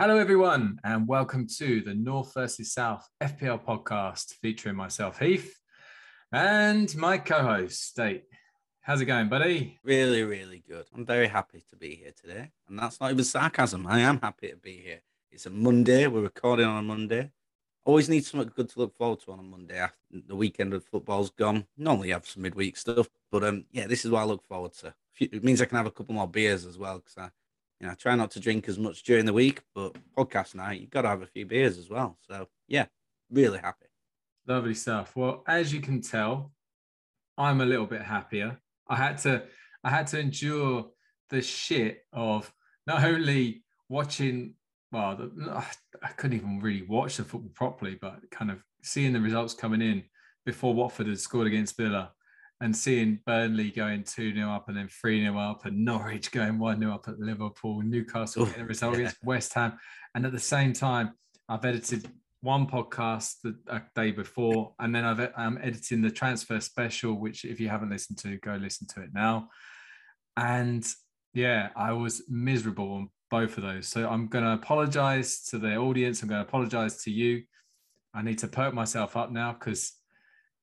Hello, everyone, and welcome to the North versus South FPL podcast featuring myself, Heath, and my co host, State. How's it going, buddy? Really, really good. I'm very happy to be here today. And that's not even sarcasm. I am happy to be here. It's a Monday. We're recording on a Monday. Always need something good to look forward to on a Monday after the weekend of football's gone. Normally have some midweek stuff, but um, yeah, this is what I look forward to. It means I can have a couple more beers as well because I you know, I try not to drink as much during the week, but podcast night, you've got to have a few beers as well. So, yeah, really happy. Lovely stuff. Well, as you can tell, I'm a little bit happier. I had to, I had to endure the shit of not only watching, well, the, I couldn't even really watch the football properly, but kind of seeing the results coming in before Watford had scored against Villa and seeing Burnley going 2 0 up and then 3 0 up, and Norwich going 1 0 up at Liverpool, Newcastle getting a result yeah. against West Ham. And at the same time, I've edited one podcast the day before, and then I've, I'm editing the transfer special, which if you haven't listened to, go listen to it now. And yeah, I was miserable on both of those. So I'm going to apologize to the audience. I'm going to apologize to you. I need to perk myself up now because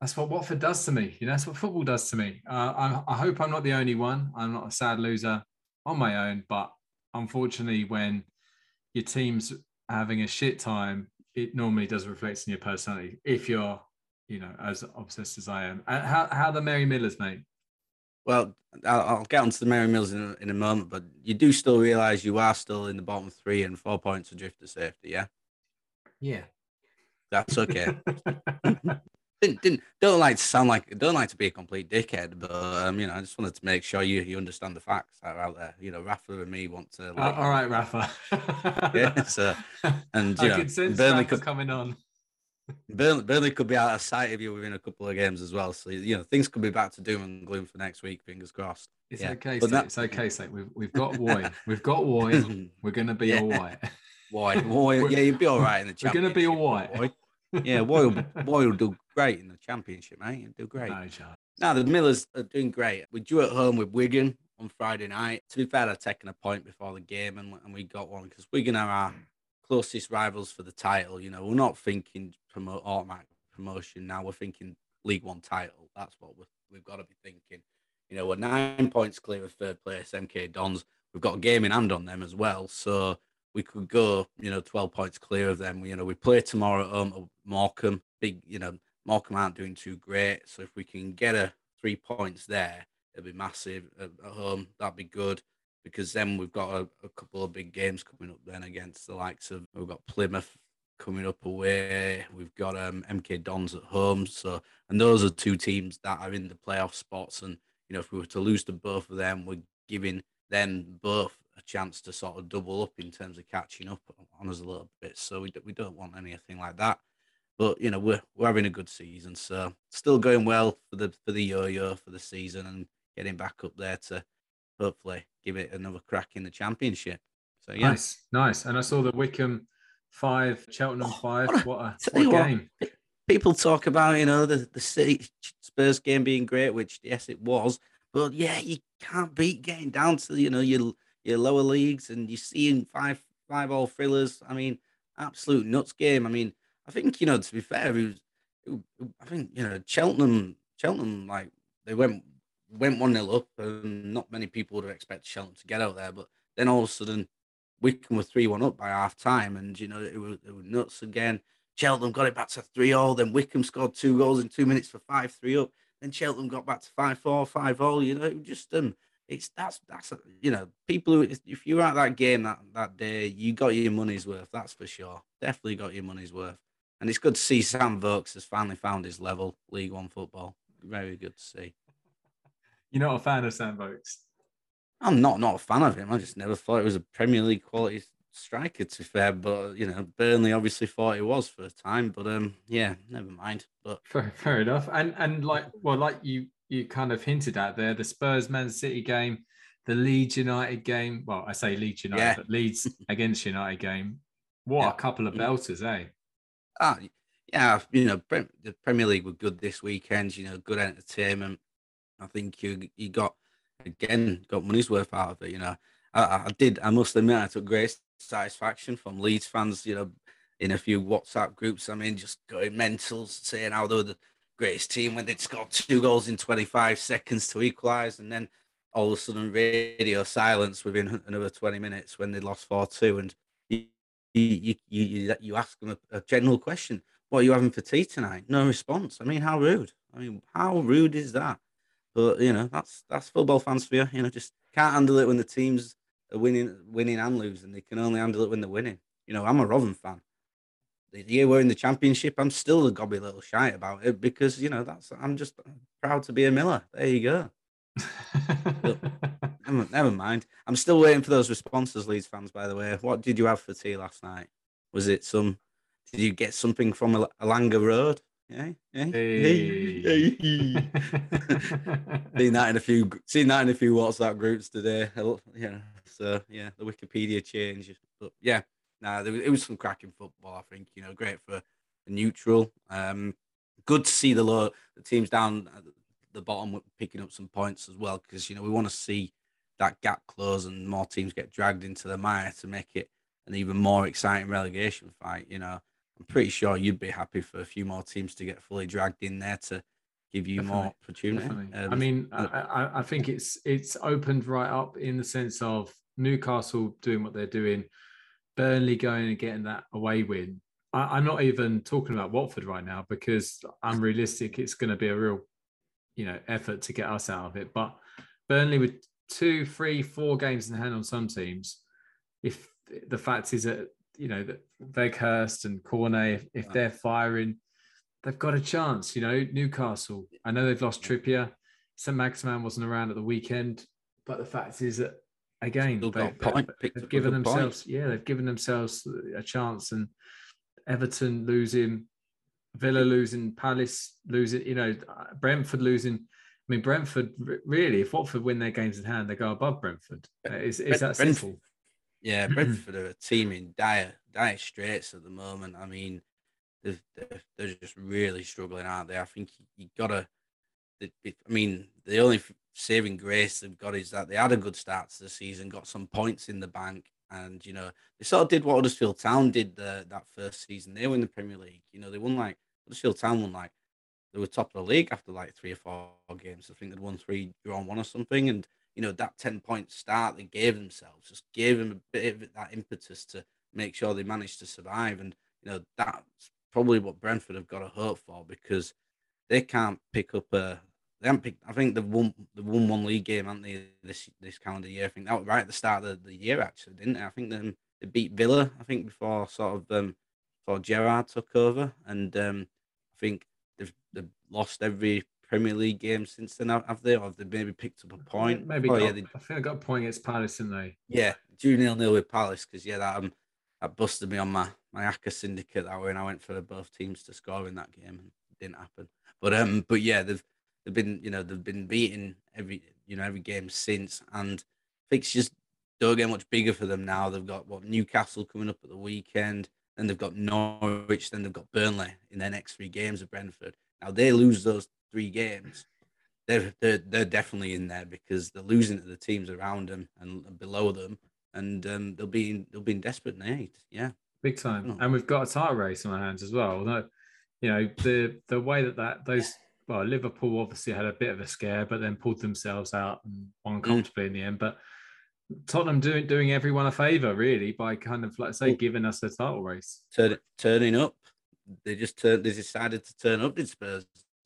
that's what Watford does to me. You know, that's what football does to me. Uh, I, I, hope I'm not the only one. I'm not a sad loser on my own, but unfortunately, when your team's having a shit time, it normally does reflect in your personality. If you're, you know, as obsessed as I am. Uh, how how the Merry Millers, mate? Well, I'll, I'll get onto the Merry Millers in a, in a moment, but you do still realise you are still in the bottom three and four points adrift to safety, yeah? Yeah. That's okay. didn't, didn't don't like to sound like don't like to be a complete dickhead, but um, you know, I just wanted to make sure you you understand the facts that are out there. You know, Rafa and me want to. Like, uh, all right, Rafa. yeah. So, and you I know, Burnley could be coming on. Burnley, Burnley could be out of sight of you within a couple of games as well. So you know, things could be back to doom and gloom for next week. Fingers crossed. It's yeah. okay. But that... It's okay. So we've we've got Woy. we've got Woy. We're gonna be yeah. all right. Woy, Woy. Yeah, you'd be all right in the. Chat. We're gonna be all right. Yeah, Woy will do great in the championship, mate. He'll do great. No Now the Millers are doing great. We drew at home with Wigan on Friday night. To be fair, I'd taken a point before the game, and, and we got one because Wigan are our closest rivals for the title. You know, we're not thinking promote automatic promotion now. We're thinking League One title. That's what we we've got to be thinking. You know, we're nine points clear of third place, MK Dons. We've got a game in hand on them as well. So we could go, you know, 12 points clear of them. You know, we play tomorrow at home at Morecambe. Big, you know, Morecambe aren't doing too great. So if we can get a three points there, it'll be massive at, home. That'd be good because then we've got a, a, couple of big games coming up then against the likes of, we've got Plymouth coming up away. We've got um, MK Dons at home. So, and those are two teams that are in the playoff spots. And, you know, if we were to lose to both of them, we're giving them both a chance to sort of double up in terms of catching up on us a little bit. So we, we don't want anything like that. But you know we're we're having a good season, so still going well for the for the yo-yo for the season and getting back up there to hopefully give it another crack in the championship. So yeah, nice, nice. And I saw the Wycombe five, Cheltenham oh, five. What a, what a, what a game! People talk about you know the the City Spurs game being great, which yes it was, but yeah, you can't beat getting down to you know your your lower leagues and you're seeing five five all thrillers. I mean, absolute nuts game. I mean, I think you know to be fair, it was, it, I think you know Cheltenham Cheltenham like they went went one 0 up, and not many people would have expected Cheltenham to get out there, but then all of a sudden Wycombe were three one up by half time, and you know it was, it was nuts again. Cheltenham got it back to three all. Then Wycombe scored two goals in two minutes for five three up. Then Cheltenham got back to five four five all. You know, just um it's that's that's you know people who if you were at that game that that day you got your money's worth that's for sure. Definitely got your money's worth. And it's good to see Sam Vokes has finally found his level League One football. Very good to see. You're not a fan of Sam Vokes? I'm not not a fan of him. I just never thought it was a Premier League quality striker to be fair. But you know Burnley obviously thought it was for a time but um yeah never mind. But fair, fair enough. And and like well like you you kind of hinted at there the Spurs Man City game, the Leeds United game. Well, I say Leeds United, yeah. but Leeds against United game. What yeah. a couple of belters, eh? Ah, yeah, you know, the Premier League were good this weekend. You know, good entertainment. I think you you got again got money's worth out of it. You know, I, I did. I must admit, I took great satisfaction from Leeds fans. You know, in a few WhatsApp groups. I mean, just going mental, saying how they were the greatest team when they'd scored two goals in 25 seconds to equalise, and then all of a sudden radio silence within another 20 minutes when they lost 4-2 and you you you, you ask them a, a, general question what are you having for tea tonight? No response. I mean how rude. I mean how rude is that? But you know that's that's football fans for you you know just can't handle it when the teams are winning winning and losing. They can only handle it when they're winning. You know i'm a Rotherham fan the year we're in the championship i'm still a gobby little shy about it because you know that's i'm just proud to be a miller there you go never, never mind. I'm still waiting for those responses, Leeds fans. By the way, what did you have for tea last night? Was it some? Did you get something from a Alanga Road? Yeah, yeah. Hey. Hey. seen that in a few. Seen that in a few WhatsApp groups today. Yeah. So yeah, the Wikipedia change. But yeah, nah, there was, it was some cracking football. I think you know, great for neutral. Um, good to see the low the teams down at the bottom picking up some points as well because you know we want to see that gap close and more teams get dragged into the mire to make it an even more exciting relegation fight. You know, I'm pretty sure you'd be happy for a few more teams to get fully dragged in there to give you definitely, more opportunity. Um, I mean, I, I think it's it's opened right up in the sense of Newcastle doing what they're doing, Burnley going and getting that away win. I, am not even talking about Watford right now because I'm realistic. It's going to be a real you know effort to get us out of it. But Burnley with two, three, four games in hand on some teams, if the fact is that you know that Weghorst and Cornet, if, if they're firing, they've got a chance. You know, Newcastle. I know they've lost Trippier. Saint-Maximin wasn't around at the weekend, but the fact is that again they, have given themselves point. yeah they've given themselves a chance and Everton losing Villa losing, Palace losing, you know, uh, Brentford losing. I mean, Brentford really, if Watford win their games in hand, they go above Brentford. Is, is that Brentford, simple? Yeah, Brentford are a team in dire, dire straits at the moment. I mean, they're, they're, just really struggling, aren't they? I think you, you got to. I mean, the only saving grace they've got is that they had a good start to the season, got some points in the bank, and you know they sort of did what Huddersfield Town did the, that first season. They were in the Premier League. You know, they won like Huddersfield Town won like they were top of the league after like three or four games. I think they'd won three, drawn one or something. And you know that ten point start they gave themselves just gave them a bit of that impetus to make sure they managed to survive. And you know that's probably what Brentford have got to hope for because they can't pick up a. They haven't picked. I think they've won the won one league game, haven't they? This this calendar year. I think that was right at the start of the, year, actually, didn't they? I think they, they beat Villa. I think before sort of um, before Gerrard took over, and um, I think they've, they've lost every Premier League game since then, have they? Or have they maybe picked up a point? Maybe. Oh, got, yeah, they, I think I got a point against Palace, didn't they? Yeah, two nil nil with Palace because yeah, that um, that busted me on my my ACCA syndicate that way, and I went for both teams to score in that game, and it didn't happen. But um, but yeah, they've they've been you know they've been beating every you know every game since, and fixtures don't get much bigger for them now. They've got what Newcastle coming up at the weekend. Then they've got Norwich. Then they've got Burnley in their next three games of Brentford. Now they lose those three games. They're, they're, they're definitely in there because they're losing to the teams around them and below them, and um, they'll be in, they'll be in desperate need. Yeah, big time. And we've got a title race on our hands as well. Although, you know, the the way that that those well, Liverpool obviously had a bit of a scare, but then pulled themselves out and won mm. comfortably mm. in the end. But Tottenham doing doing everyone a favour really by kind of like say giving us a title race. Turn, turning up, they just turned. They decided to turn up. Did Spurs,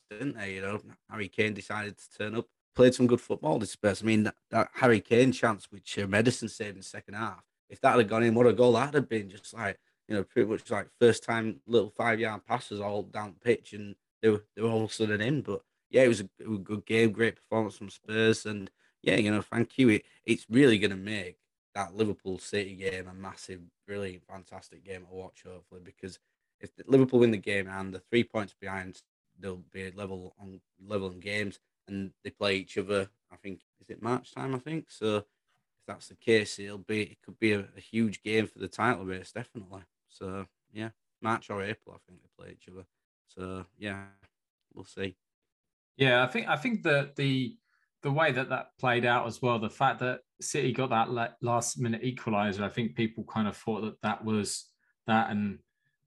didn't they? You know, Harry Kane decided to turn up. Played some good football. Did Spurs? I mean, that, that Harry Kane chance which uh, Ederson saved in the second half. If that had gone in, what a goal that'd have been! Just like you know, pretty much like first time little five yard passes all down the pitch, and they were they were all sudden in. But yeah, it was a, it was a good game, great performance from Spurs, and yeah, you know, thank you. It, it's really going to make that Liverpool City game a massive, brilliant, fantastic game to watch, hopefully, because if Liverpool win the game and the three points behind, they'll be level on level in games and they play each other. I think is it March time. I think so. If that's the case, it'll be it could be a, a huge game for the title race, definitely. So yeah, March or April, I think they play each other. So yeah, we'll see. Yeah, I think I think that the the way that that played out as well, the fact that City got that last minute equaliser, I think people kind of thought that that was that, and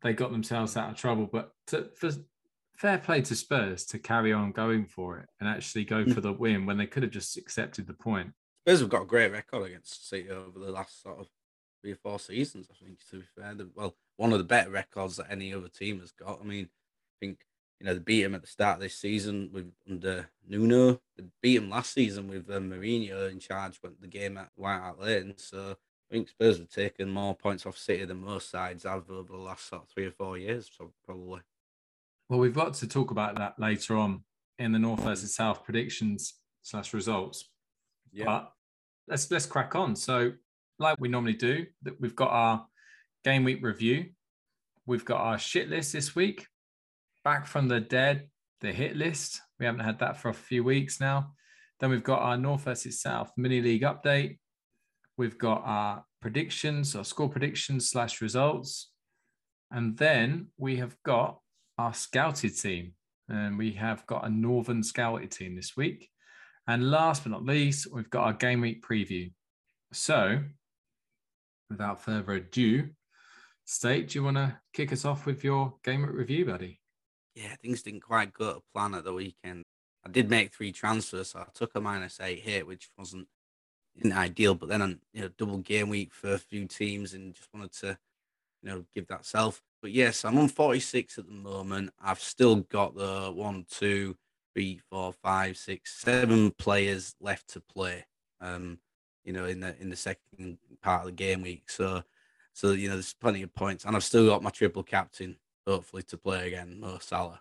they got themselves out of trouble. But to, for fair play to Spurs to carry on going for it and actually go for the win when they could have just accepted the point. Spurs have got a great record against City over the last sort of three or four seasons. I think to be fair, well, one of the better records that any other team has got. I mean, think you know they beat him at the start of this season with under Nuno. They beat him last season with um, Mourinho in charge when the game at White Hart Lane. So I think Spurs have taken more points off City than most sides have over the last sort of three or four years. So probably. Well, we've got to talk about that later on in the North versus South predictions slash results. Yeah. But let's let's crack on. So, like we normally do, that we've got our game week review. We've got our shit list this week. Back from the dead, the hit list. We haven't had that for a few weeks now. Then we've got our North versus South mini league update. We've got our predictions or score predictions slash results. And then we have got our scouted team. And we have got a Northern scouted team this week. And last but not least, we've got our game week preview. So, without further ado, State, do you want to kick us off with your game week review, buddy? Yeah, things didn't quite go to plan at the weekend. I did make three transfers, so I took a minus eight hit, which wasn't isn't ideal. But then, on you know, double game week for a few teams, and just wanted to, you know, give that self. But yes, I'm on 46 at the moment. I've still got the one, two, three, four, five, six, seven players left to play. Um, you know, in the in the second part of the game week. So, so you know, there's plenty of points, and I've still got my triple captain, hopefully to play again, Mo Salah.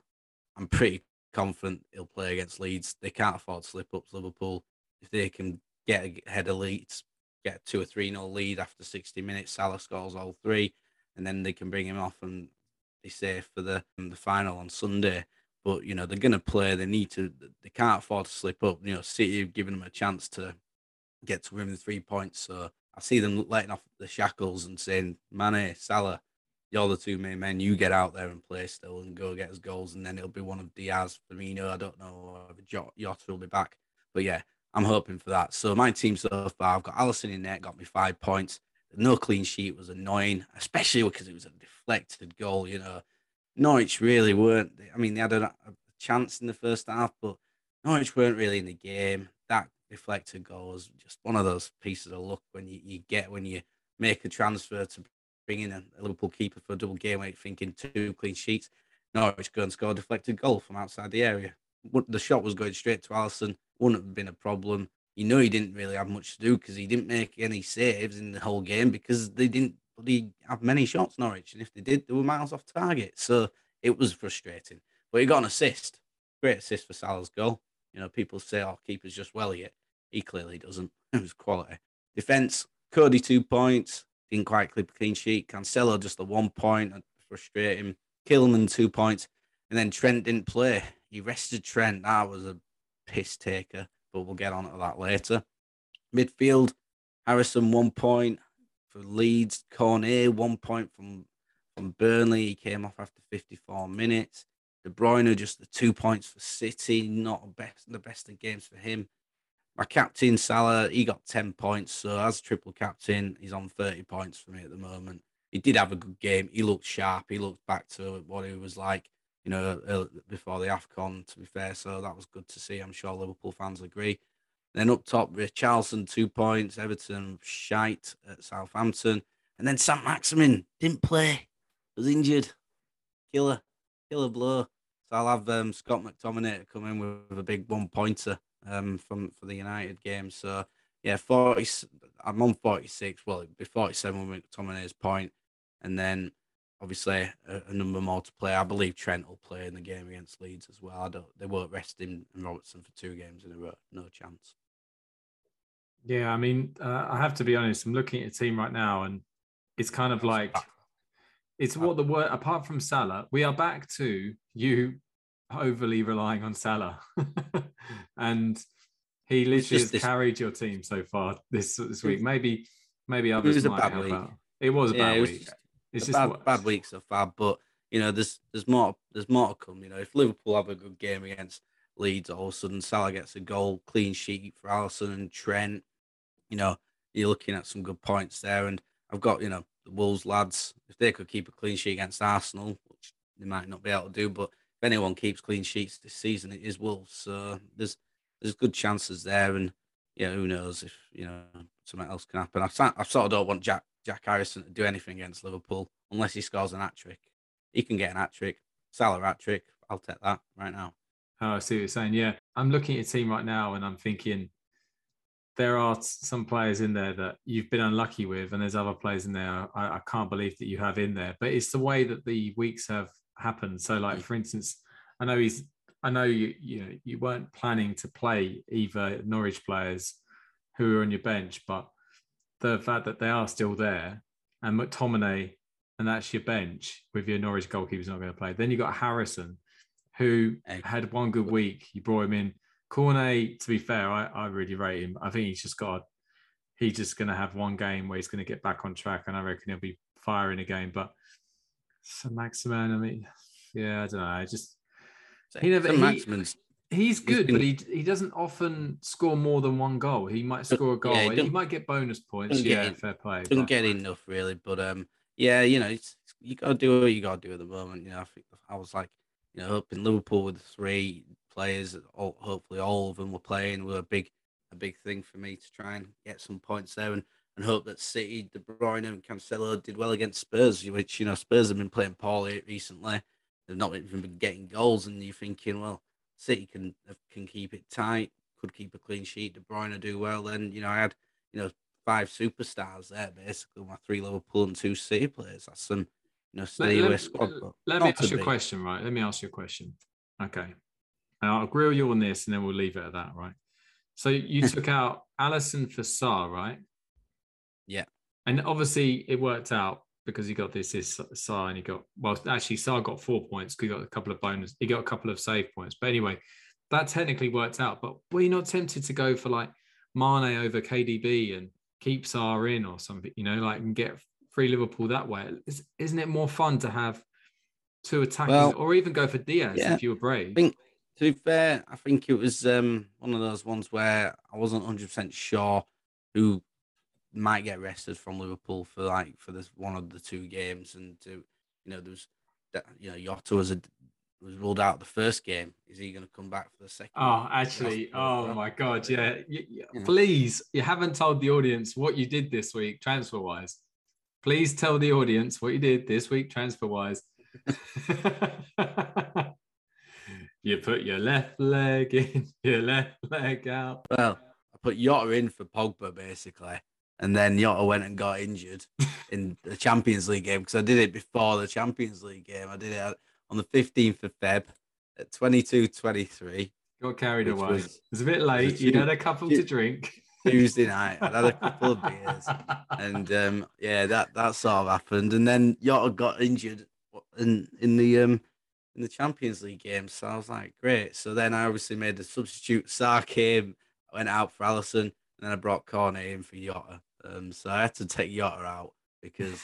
I'm pretty confident he'll play against Leeds. They can't afford slip ups. Liverpool. If they can get ahead of Leeds, get two or three nil lead after 60 minutes, Salah scores all three, and then they can bring him off and be safe for the the final on Sunday. But you know they're going to play. They need to. They can't afford to slip up. You know, City have given them a chance to get to win the three points. So I see them letting off the shackles and saying, Mane, Salah, you're the two main men. You get out there and play still and go get us goals. And then it'll be one of Diaz, Firmino. I don't know Jota will be back. But yeah, I'm hoping for that. So my team so far, I've got Alisson in net, got me five points. No clean sheet was annoying, especially because it was a deflected goal. You know, Norwich really weren't. I mean, they had a, a chance in the first half, but Norwich weren't really in the game. That deflected goal is just one of those pieces of luck when you, you get when you make a transfer to bring in a, Liverpool keeper for a double game week, thinking two clean sheets. Norwich go and score a deflected goal from outside the area. The shot was going straight to Alisson. Wouldn't have been a problem. You know he didn't really have much to do because he didn't make any saves in the whole game because they didn't really have many shots, Norwich. And if they did, they were miles off target. So it was frustrating. But he got an assist. Great assist for Salah's goal. You know, people say, oh, keeper's just well yet. He clearly doesn't. It was quality. Defense, Coady two points, didn't quite clip a clean sheet. Cancelo just the one point, frustrating. Kilman two points, and then Trent didn't play. He rested Trent. That was a piss taker, but we'll get on to that later. Midfield, Harrison one point for Leeds. Cornet one point from from Burnley. He came off after 54 minutes. De Bruyne just the two points for City. Not best the best of games for him. My captain Salah, he got 10 points. So as triple captain, he's on 30 points for me at the moment. He did have a good game. He looked sharp. He looked back to what he was like, you know, before the AFCON, to be fair. So that was good to see. I'm sure Liverpool fans agree. Then up top, Richarlison, two points. Everton, shite at Southampton. And then Saint-Maximin didn't play, was injured. Killer, killer blow. So I'll have um, Scott McTominay come in with a big one pointer um, from for the United game. So yeah, forty. I'm on forty six. Well, it'd be forty seven with McTominay's point, and then obviously a, a, number more to play. I believe Trent will play in the game against Leeds as well. I don't. They won't rest him and Robertson for two games in a row. No chance. Yeah, I mean, uh, I have to be honest. I'm looking at a team right now, and it's kind of like it's what the word. Apart from Salah, we are back to you overly relying on Salah, and he literally has this... carried your team so far this this week. Maybe maybe others might have. Week. It was a yeah, bad it week. It's just bad, bad week so far, but you know, there's there's more there's more to come. You know, if Liverpool have a good game against Leeds, all of a sudden Salah gets a goal, clean sheet for Alisson and Trent. You know, you're looking at some good points there. And I've got, you know, the Wolves lads, if they could keep a clean sheet against Arsenal, which they might not be able to do, but if anyone keeps clean sheets this season, it is Wolves. So there's there's good chances there. And yeah, who knows if, you know, something else can happen. I, I sort of don't want Jack Jack Harrison to do anything against Liverpool unless he scores an hat trick. He can get an hat trick. Salah hat trick. I'll take that right now. Oh, I see what you're saying. Yeah. I'm looking at a team right now and I'm thinking there are some players in there that you've been unlucky with, and there's other players in there I, I can't believe that you have in there. But it's the way that the weeks have happened. So, like mm. for instance, I know he's I know you you know you weren't planning to play either Norwich players who are on your bench, but the fact that they are still there and McTominay and that's your bench with your Norwich goalkeeper's not going to play. Then you got Harrison, who had one good week. You brought him in. Cornet, to be fair, I, I really rate him. I think he's just got he's just going to have one game where he's going to get back on track, and I reckon he'll be firing again. But Saint-Maximin, I mean, yeah, I don't know. I just he never. He, he's good, but he he doesn't often score more than one goal. He might score a goal. Yeah, he, he, might get bonus points. Yeah, in, fair play. Doesn't but. get enough really, but um, yeah, you know, you got to do what you got to do at the moment. You know, I think I was like, you know, up in Liverpool with three players, all, hopefully all of them were playing, were a big, a big thing for me to try and get some points there, and, and hope that City, De Bruyne, and Cancelo did well against Spurs, which you know Spurs have been playing poorly recently. They've not even been getting goals, and you're thinking, well, City can uh, can keep it tight, could keep a clean sheet. De Bruyne do well. Then you know I had you know five superstars there basically. My three Liverpool and two City players. That's some you know steady let, squad. Let, me ask you a question, right? Let me ask you a question. Okay, I'll grill you on this, and then we'll leave it at that, right? So you took out Alisson for Sarr, right? Yeah. And obviously it worked out because he got this is Sarr and he got well actually Sarr got four points because he got a couple of bonus he got a couple of save points. But anyway that technically worked out. But were you not tempted to go for like Mane over KDB and keep Sarr in or something you know like and get free Liverpool that way? Isn't it more fun to have two attackers well, or even go for Diaz yeah, if you were brave? I think to be fair I think it was um, one of those ones where I wasn't 100% sure who might get rested from Liverpool for like for this one of the two games, and to you know there was that you know Jota was a was ruled out the first game. Is he going to come back for the second? Oh, actually, oh my god, yeah. You, you, Please, you haven't told the audience what you did this week transfer wise. Please tell the audience what you did this week transfer wise. you put your left leg in, your left leg out. Well, I put Jota in for Pogba basically and then Jota went and got injured in the Champions League game because I did it before the Champions League game. I did it on the 15th of Feb at 22 23. Got carried away. Was, it was a bit late. You'd had a couple to drink. Tuesday night, I had a couple of beers, and um, yeah, that that sort of happened. And then Jota got injured in in the um in the Champions League game, so I was like, great. So then I obviously made the substitute. Sarr came, I went out for Alisson, and then I brought Cornet in for Jota. Um, so I had to take Jota out because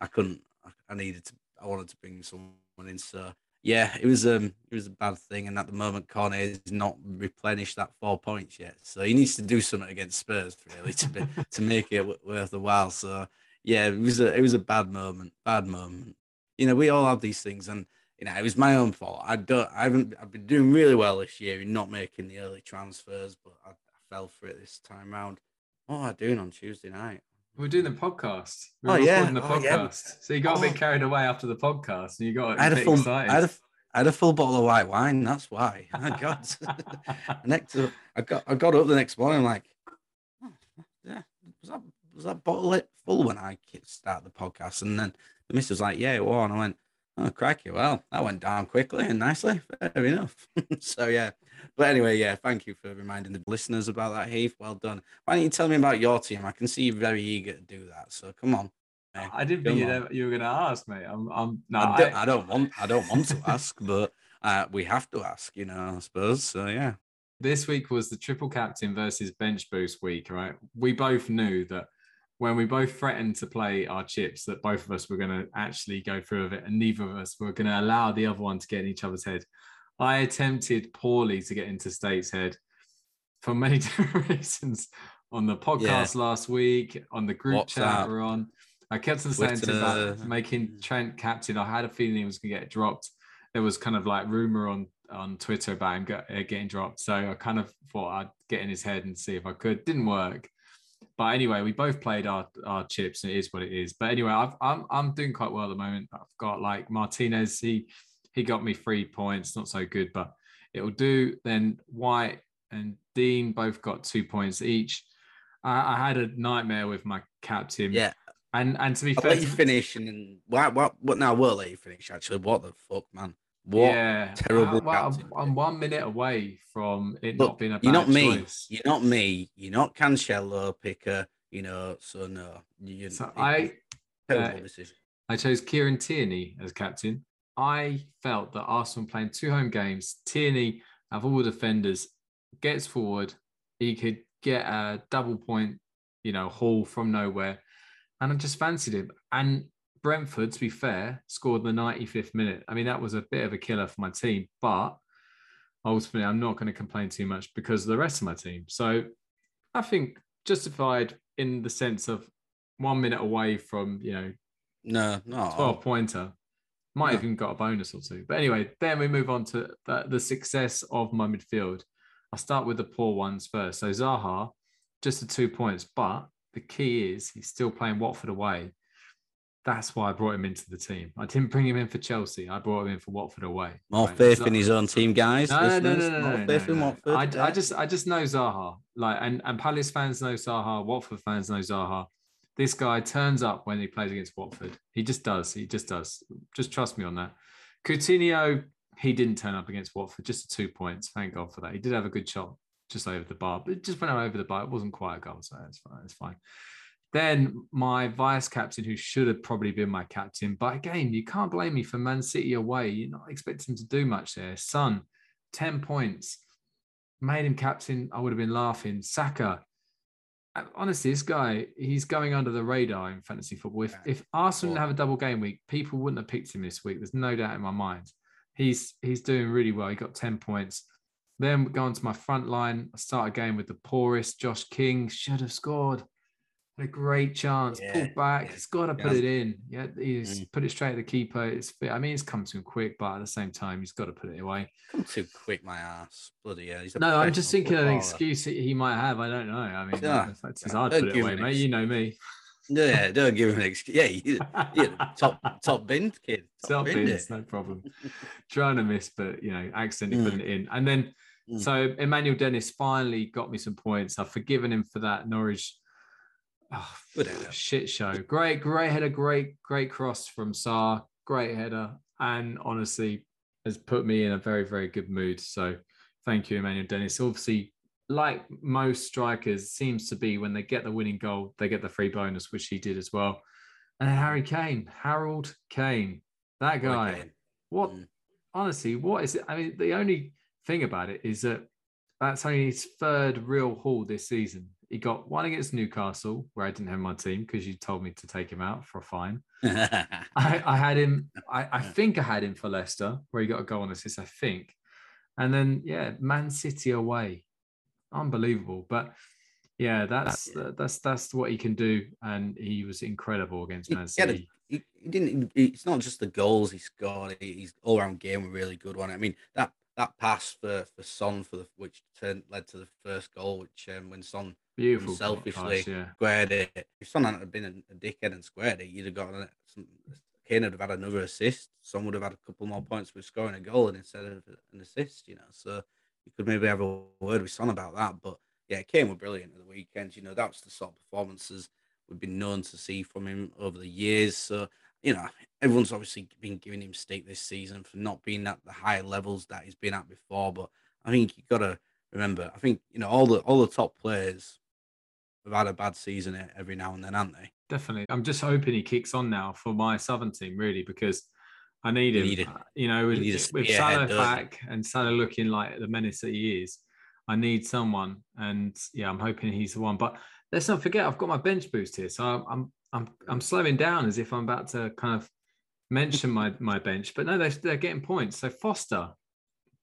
I couldn't. I needed to. I wanted to bring someone in. So yeah, it was um it was a bad thing. And at the moment, Cornet is not replenished that four points yet. So he needs to do something against Spurs really to be, to make it worth the while. So yeah, it was a it was a bad moment. Bad moment. You know, we all have these things, and you know, it was my own fault. I don't. I haven't. I've been doing really well this year in not making the early transfers, but I, I fell for it this time round. What am I doing on Tuesday night? We're doing the podcast. We oh yeah, the podcast. Oh, yeah. So you got oh. a bit oh. carried away after the podcast, and you got I had a full, excited. I had a, I had a full bottle of white wine. That's why. Oh God. next, I got I got up the next morning like, oh, yeah, was that was that bottle full when I started the podcast? And then the missus was like, yeah, it was. And I went, oh crikey, well that went down quickly and nicely. Fair enough. so yeah, but anyway, yeah, thank you for reminding the listeners about that, Heath. Well done. Why don't you tell me about your team? I can see you're very eager to do that. So come on. I didn't think you were going to ask, mate. I'm, I'm no, I don't, I, I don't want, I don't want to ask, but uh, we have to ask, you know, I suppose. So yeah. This week was the triple captain versus bench boost week, right? We both knew that when we both threatened to play our chips, that both of us were going to actually go through with it, and neither of us were going to allow the other one to get in each other's head. I attempted poorly to get into State's head for many different reasons on the podcast yeah. last week, on the group WhatsApp. chat we're on. I kept on saying to about making Trent captain. I had a feeling he was going to get dropped. There was kind of like rumor on on Twitter about him uh, getting dropped. So I kind of thought I'd get in his head and see if I could. Didn't work. But anyway, we both played our, our chips and it is what it is. But anyway, I've, I'm I'm doing quite well at the moment. I've got like Martinez. He he got me three points. Not so good, but it'll do. Then White and Dean both got two points each. I, I had a nightmare with my captain. Yeah. And and to be I'll fair, let you finish and then what what what now we'll let you finish actually. What the fuck, man? What yeah, terrible. well, I'm, I'm, one minute away from it Look, not being a You're not me. Choice. You're not me. You're not Cancelo picker. You know, so no. You, so I terrible uh, decision. I chose Kieran Tierney as captain. I felt that Arsenal playing two home games. Tierney, of all defenders, gets forward. He could get a double point, you know, haul from nowhere, and I just fancied him. And Brentford, to be fair, scored the 95th minute. I mean, that was a bit of a killer for my team, but ultimately, I'm not going to complain too much because of the rest of my team. So I think justified in the sense of one minute away from, you know, no, no, 12 pointer. Might no. even got a bonus or two. But anyway, then we move on to the, the success of my midfield. I'll start with the poor ones first. So Zaha, just the two points, but the key is he's still playing Watford away. That's why I brought him into the team. I didn't bring him in for Chelsea. I brought him in for Watford away. More right? faith in his own team, guys. No, no, no, no, no, More faith in Watford. I, I, just, I just know Zaha. Like, and and Palace fans know Zaha. Watford fans know Zaha. This guy turns up when he plays against Watford. He just does. He just does. Just trust me on that. Coutinho, he didn't turn up against Watford. Just two points. Thank God for that. He did have a good shot just over the bar, but it just went over the bar. It wasn't quite a goal, so it's fine. It's fine. Then my vice captain, who should have probably been my captain, but again, you can't blame me for Man City away. You're not expecting him to do much there. Son, 10 points. Made him captain. I would have been laughing. Saka. Uh, honestly, this guy, he's going under the radar in fantasy football. If, if Arsenal didn't have a double game week, people wouldn't have picked him this week. There's no doubt in my mind. He's he's doing really well. He got 10 points. Then we go on to my front line. I start again with the poorest. Josh King should have scored a great chance, yeah, pulled back. Yeah. He's got to put it in. Yeah, he's mm. put it straight at the keeper. It's I mean, it's come too quick, but at the same time, he's got to put it away. Come too quick, my ass. Bloody yeah. no, I'm just thinking of an excuse he might have. I don't know. I mean, yeah. it's hard to put it away, mate. You know me. Yeah, don't give him an excuse. Yeah, yeah top top bin kid. Top, top bins, no problem. Trying to miss, but you know, accidentally mm. putting it in. And then mm. so Emmanuel Dennis finally got me some points. I've forgiven him for that Norwich Oh, shit show. Great, great header, great, great cross from Sarr. Great header. And honestly, has put me in a very, very good mood. So thank you, Emmanuel Dennis. Obviously, like most strikers, seems to be when they get the winning goal, they get the free bonus, which he did as well. And Harry Kane, Harold Kane, that guy. What mm. honestly, what is it? I mean, the only thing about it is that that's only his third real haul this season. He got one against Newcastle, where I didn't have my team because you told me to take him out for a fine. I, I, had him, I, I, think I had him for Leicester, where he got a goal on assist, I think. And then, yeah, Man City away. Unbelievable. But yeah, that's that's that's what he can do. And he was incredible against Man City. He, he didn't. It's not just the goals he scored. He's all round game a really good one. I mean that that pass for for Son for the which turned led to the first goal, which um, when Son Beautiful. Selfishly yeah. squared it. If Son hadn't been a, dickhead and squared it, you'd have got some. Kane would have had another assist. Son would have had a couple more points with scoring a goal instead of an assist. You know, so you could maybe have a word with Son about that. But yeah, Kane were brilliant at the weekend. You know, that's the sort of performances we've been known to see from him over the years. So you know, everyone's obviously been giving him stick this season for not being at the high levels that he's been at before. But I think you've got to remember, I think you know all the all the top players have had a bad season every now and then, haven't they? Definitely. I'm just hoping he kicks on now for my Southern team, really, because I need him. Need uh, you know, with, with Salah back and Salah looking like the menace that he is, I need someone. And yeah, I'm hoping he's the one. But let's not forget, I've got my bench boost here. So I'm, I'm, I'm, I'm slowing down as if I'm about to kind of mention my, my bench. But no, they're, they're getting points. So Foster,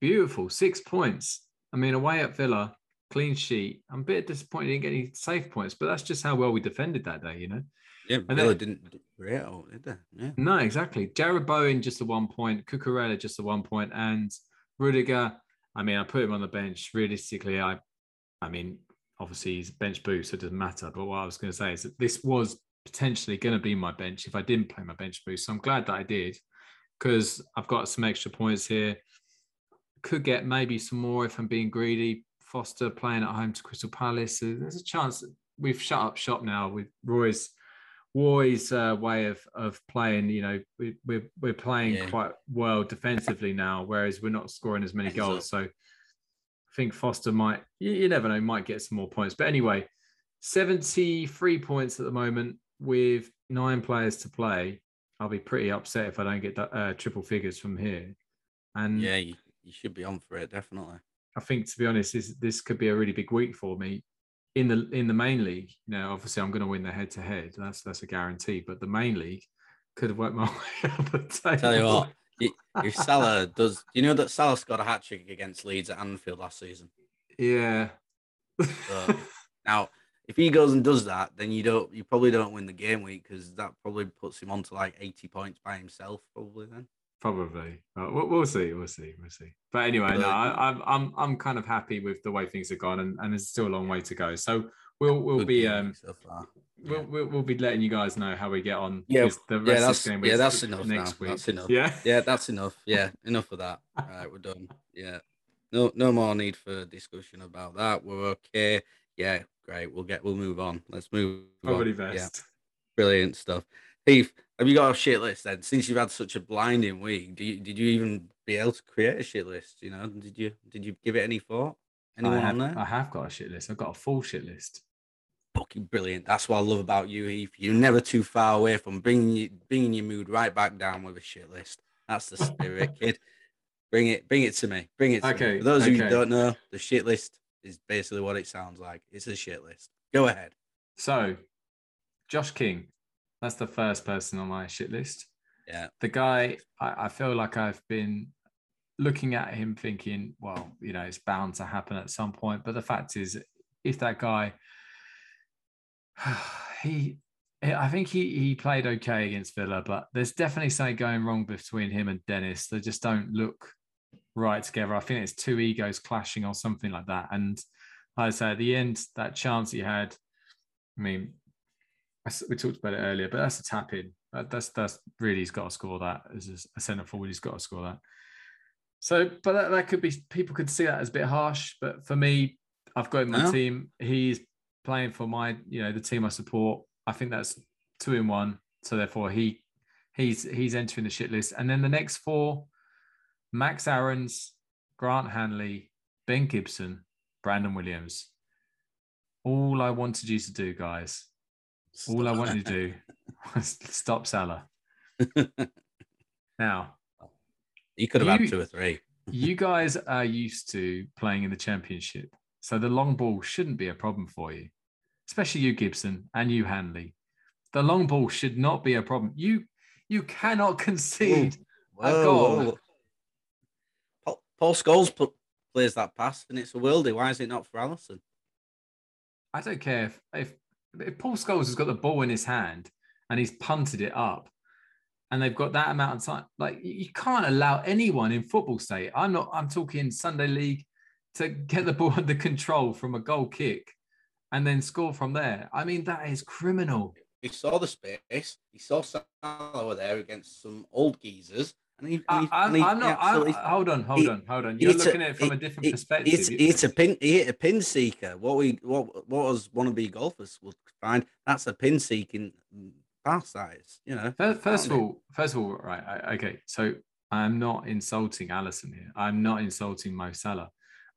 beautiful. Six points. I mean, away at Villa, clean sheet. I'm a bit disappointed in getting any safe points, but that's just how well we defended that day, you know. Yeah, and Villa didn't great, did they? Yeah. No, exactly. Jarrod Bowen just a one point, Cucurella just a one point, and Rudiger. I mean, I put him on the bench. Realistically, I, I mean, obviously he's bench boost, so it doesn't matter. But what I was going to say is that this was potentially going to be my bench if I didn't play my bench boost. So I'm glad that I did because I've got some extra points here. Could get maybe some more if I'm being greedy. Foster playing at home to Crystal Palace. So there's a chance we've shut up shop now with Roy's Roy's uh, way of of playing. You know, we, we're we're playing yeah. quite well defensively now, whereas we're not scoring as many goals. So I think Foster might. You, you never know, might get some more points. But anyway, 73 points at the moment with nine players to play. I'll be pretty upset if I don't get uh, triple figures from here. And yeah, you, you should be on for it definitely. I think to be honest, this this could be a really big week for me in the in the main league. You know, obviously I'm going to win the head to head. That's that's a guarantee. But the main league could have worked my way up the table. Tell you what, if Salah does, you know that Salah scored a hat trick against Leeds at Anfield last season? Yeah. So, now, if he goes and does that, then you don't, you probably don't win the game week because that probably puts him on to like 80 points by himself, probably then. Probably. Uh, we'll, we'll, see. We'll see. We'll see. But anyway, no, I, am I'm I'm kind of happy with the way things have gone, and, and there's still a long way to go. So we'll we'll be um so we'll, we'll, we'll be letting you guys know how we get on. Yeah, the rest yeah, that's, game yeah, that's enough next now. week. That's enough. Yeah, yeah, that's enough. Yeah, enough of that. All right, we're done. Yeah, no no more need for discussion about that. We're okay. Yeah, great. We'll get we'll move on. Let's move. Probably best. Yeah. Brilliant stuff. Heath, have you got a shit list then? Since you've had such a blinding week, do you, did you even be able to create a shit list? You know, did you did you give it any thought? Anyone I have, on there? I have got a shit list. I've got a full shit list. Fucking brilliant. That's what I love about you, Heath. You're never too far away from bringing you, bringing your mood right back down with a shit list. That's the spirit, kid. Bring it, bring it to me. Bring it. To okay. Me. For those okay. of you who don't know, the shit list is basically what it sounds like. It's a shit list. Go ahead. So, Josh King, that's the first person on my shit list. Yeah. The guy, I, I feel like I've been looking at him thinking, well, you know, it's bound to happen at some point. But the fact is, if that guy, he, I think he he played okay against Villa, but there's definitely something going wrong between him and Dennis. They just don't look right together. I think it's two egos clashing or something like that. And like I say, at the end, that chance he had, I mean, we talked about it earlier, but that's a tap in. That's that's really he's got to score that as a centre forward. He's got to score that. So, but that, that could be people could see that as a bit harsh. But for me, I've got in my team. He's playing for my, you know, the team I support. I think that's two in one. So therefore, he he's he's entering the shit list. And then the next four: Max Aarons, Grant Hanley, Ben Gibson, Brandon Williams. All I wanted you to do, guys, Stop. All I wanted to do was stop Salah. now, you could have you, had two or three. you guys are used to playing in the championship, so the long ball shouldn't be a problem for you, especially you, Gibson, and you, Hanley. The long ball should not be a problem. You you cannot concede whoa, a goal. Whoa. Paul, Paul Scholes plays that pass, and it's a worldie. Why is it not for Alisson? I don't care if, if if Paul Scholes has got the ball in his hand and he's punted it up, and they've got that amount of time, like you can't allow anyone in football state. I'm not. I'm talking Sunday league to get the ball under control from a goal kick and then score from there. I mean, that is criminal. He saw the space. He saw Salah over there against some old geezers. And he, I, am not. I'm, hold on, hold he, on, hold on. You're looking at it from he, a different perspective. It's, it's a pin. He hit a pin seeker. What we what what was wannabe golfers will find. That's a pin seeking pass. That is, you know. First, first of all, first of all, right? I, okay, so I'm not insulting Alisson here. I'm not insulting Mo Salah.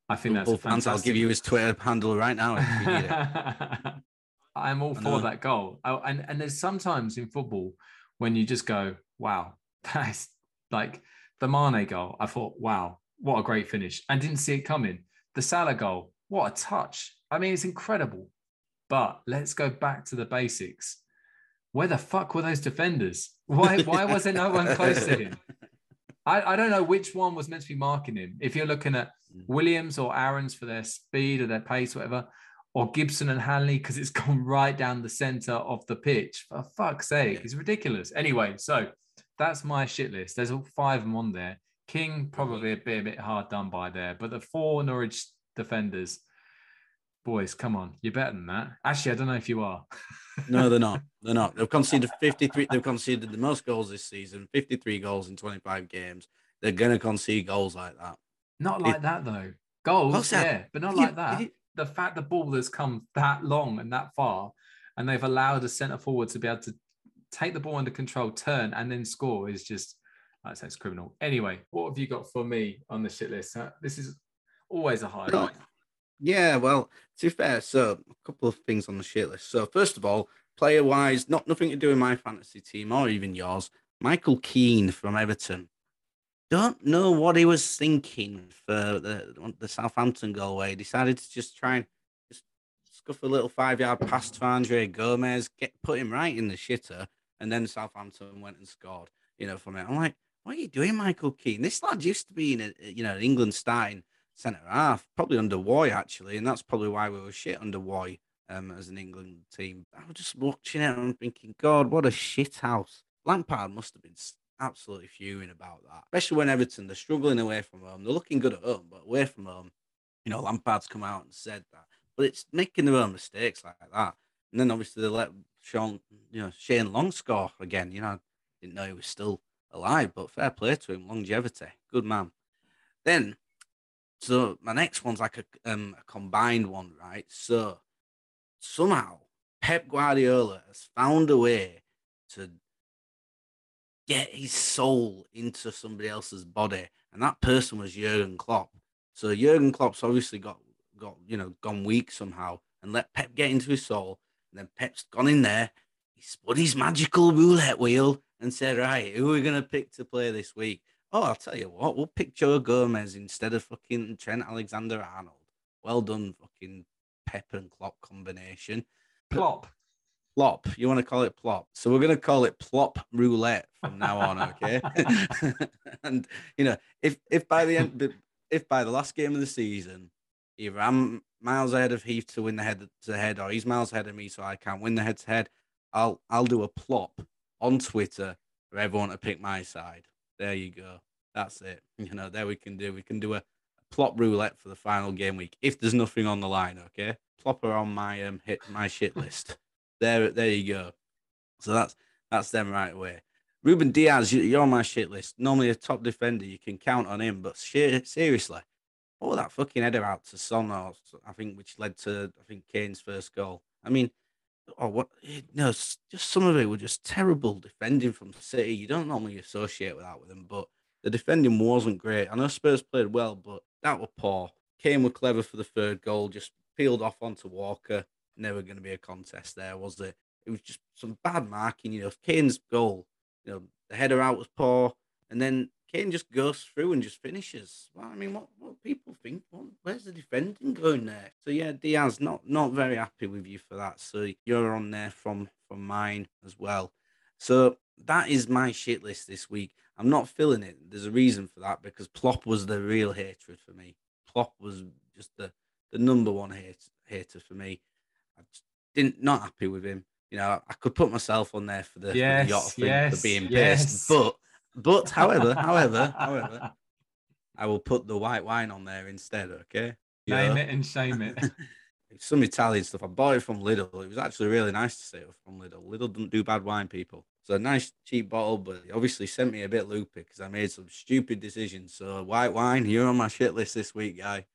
I think that's fans. Fantastic... I'll give you his Twitter handle right now. I'm all for that goal. Oh, and and there's sometimes in football when you just go, "Wow, that's like the Mane goal, I thought, wow, what a great finish. And didn't see it coming. The Salah goal, what a touch. I mean, it's incredible. But let's go back to the basics. Where the fuck were those defenders? Why, why was there no one close to him? I, I don't know which one was meant to be marking him. If you're looking at mm. Williams or Aarons for their speed or their pace, whatever, or Gibson and Hanley because it's gone right down the center of the pitch. For fuck's sake, yeah. it's ridiculous. Anyway, so that's my shit list. There's all five of them on there. King probably a bit a bit hard done by there, but the four Norwich defenders, boys, come on, you're better than that. Actually, I don't know if you are. no, they're not. They're not. They've conceded 53. They've conceded the most goals this season, 53 goals in 25 games. They're gonna concede goals like that. Not like it, that though. Goals, yeah, but not like that. the fact the ball has come that long and that far, and they've allowed a centre forward to be able to take the ball under control, turn, and then score is just I say it's criminal. Anyway, what have you got for me on the shit list? This is always a highlight. Yeah, well, to be fair, so a couple of things on the shit list. So first of all, player wise, not nothing to do with my fantasy team or even yours. Michael Keane from Everton. Don't know what he was thinking for the the Southampton goal where he decided to just try and just scuff a little five yard pass to Andre Gomes, get put him right in the shitter, and then Southampton went and scored. You know, from it. I'm like, what are you doing, Michael Keane? This lad used to be in a, you know England starting centre half, probably under Roy actually, and that's probably why we were shit under Roy um, as an England team. I was just watching it and thinking, God, what a shit house. Lampard must have been absolutely fuming about that, especially when Everton they're struggling away from home. They're looking good at home, but away from home, you know, Lampard's come out and said that. But it's making their own mistakes like that. And then obviously they let Sean, you know, Shane Long score again. You know, didn't know he was still alive, but fair play to him, longevity, good man. Then, so my next one's like a, um, a combined one, right? So somehow Pep Guardiola has found a way to get his soul into somebody else's body, and that person was Jurgen Klopp. So Jurgen Klopp's obviously got got you know gone weak somehow, and let Pep get into his soul. And then Pep's gone in there, he spun his magical roulette wheel and said, "Right, who are we gonna pick to play this week?" Oh, I'll tell you what, we'll pick Joe Gomez instead of fucking Trent Alexander Arnold. Well done, fucking Pep and Klopp combination. Plop. Plop. You want to call it plop? So we're going to call it plop roulette from now on, okay? and you know, if if by the end, if by the last game of the season, either I'm miles ahead of Heath to win the head to head, or he's miles ahead of me, so I can't win the head to head, I'll I'll do a plop on Twitter for everyone to pick my side. There you go. That's it. You know, there we can do. We can do a plop roulette for the final game week if there's nothing on the line. Okay, plop her on my um hit my shit list. there, there you go. So that's that's them right away. Ruben Dias, you're on my shit list. Normally a top defender, you can count on him, but seriously, all that fucking header out to Son, or I think, which led to I think Kane's first goal. I mean, oh what? Eh, no, just some of it were just terrible defending from City. You don't normally associate with that with them, but the defending wasn't great. I know Spurs played well, but that were poor. Kane were clever for the third goal, just peeled off onto Walker. Never going to be a contest there, was it? It was just some bad marking. You know, Kane's goal, you know, the header out was poor, and then Kane just goes through and just finishes. Well, I mean, what, what people think? What, where's the defending going there? So yeah, Dias not not very happy with you for that. So you're on there from from mine as well. So that is my shit list this week. I'm not feeling it. There's a reason for that because Plop was the real hatred for me. Plop was just the, the number one hate, hater for me. I didn't not happy with him. You know, I could put myself on there for the, yes, for the yacht thing yes, for being yes. pissed, but but however, however, however, I will put the white wine on there instead. Okay, name it and shame it. Some Italian stuff. I bought it from Lidl. It was actually really nice to say it from Lidl. Lidl doesn't do bad wine, people. So a nice cheap bottle, but he obviously sent me a bit loopy because I made some stupid decisions. So white wine, you're on my shit list this week, guy.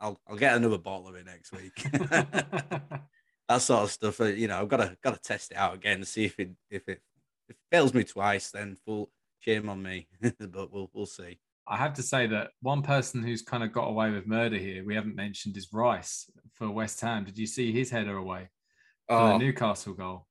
I'll I'll get another bottle of it next week. that sort of stuff. Uh, you know, I've got to got to test it out again, to see if it if it if it fails me twice, then full shame on me. but we'll we'll see. I have to say that one person who's kind of got away with murder here, we haven't mentioned, is Rice for West Ham. Did you see his header away for oh. the Newcastle goal?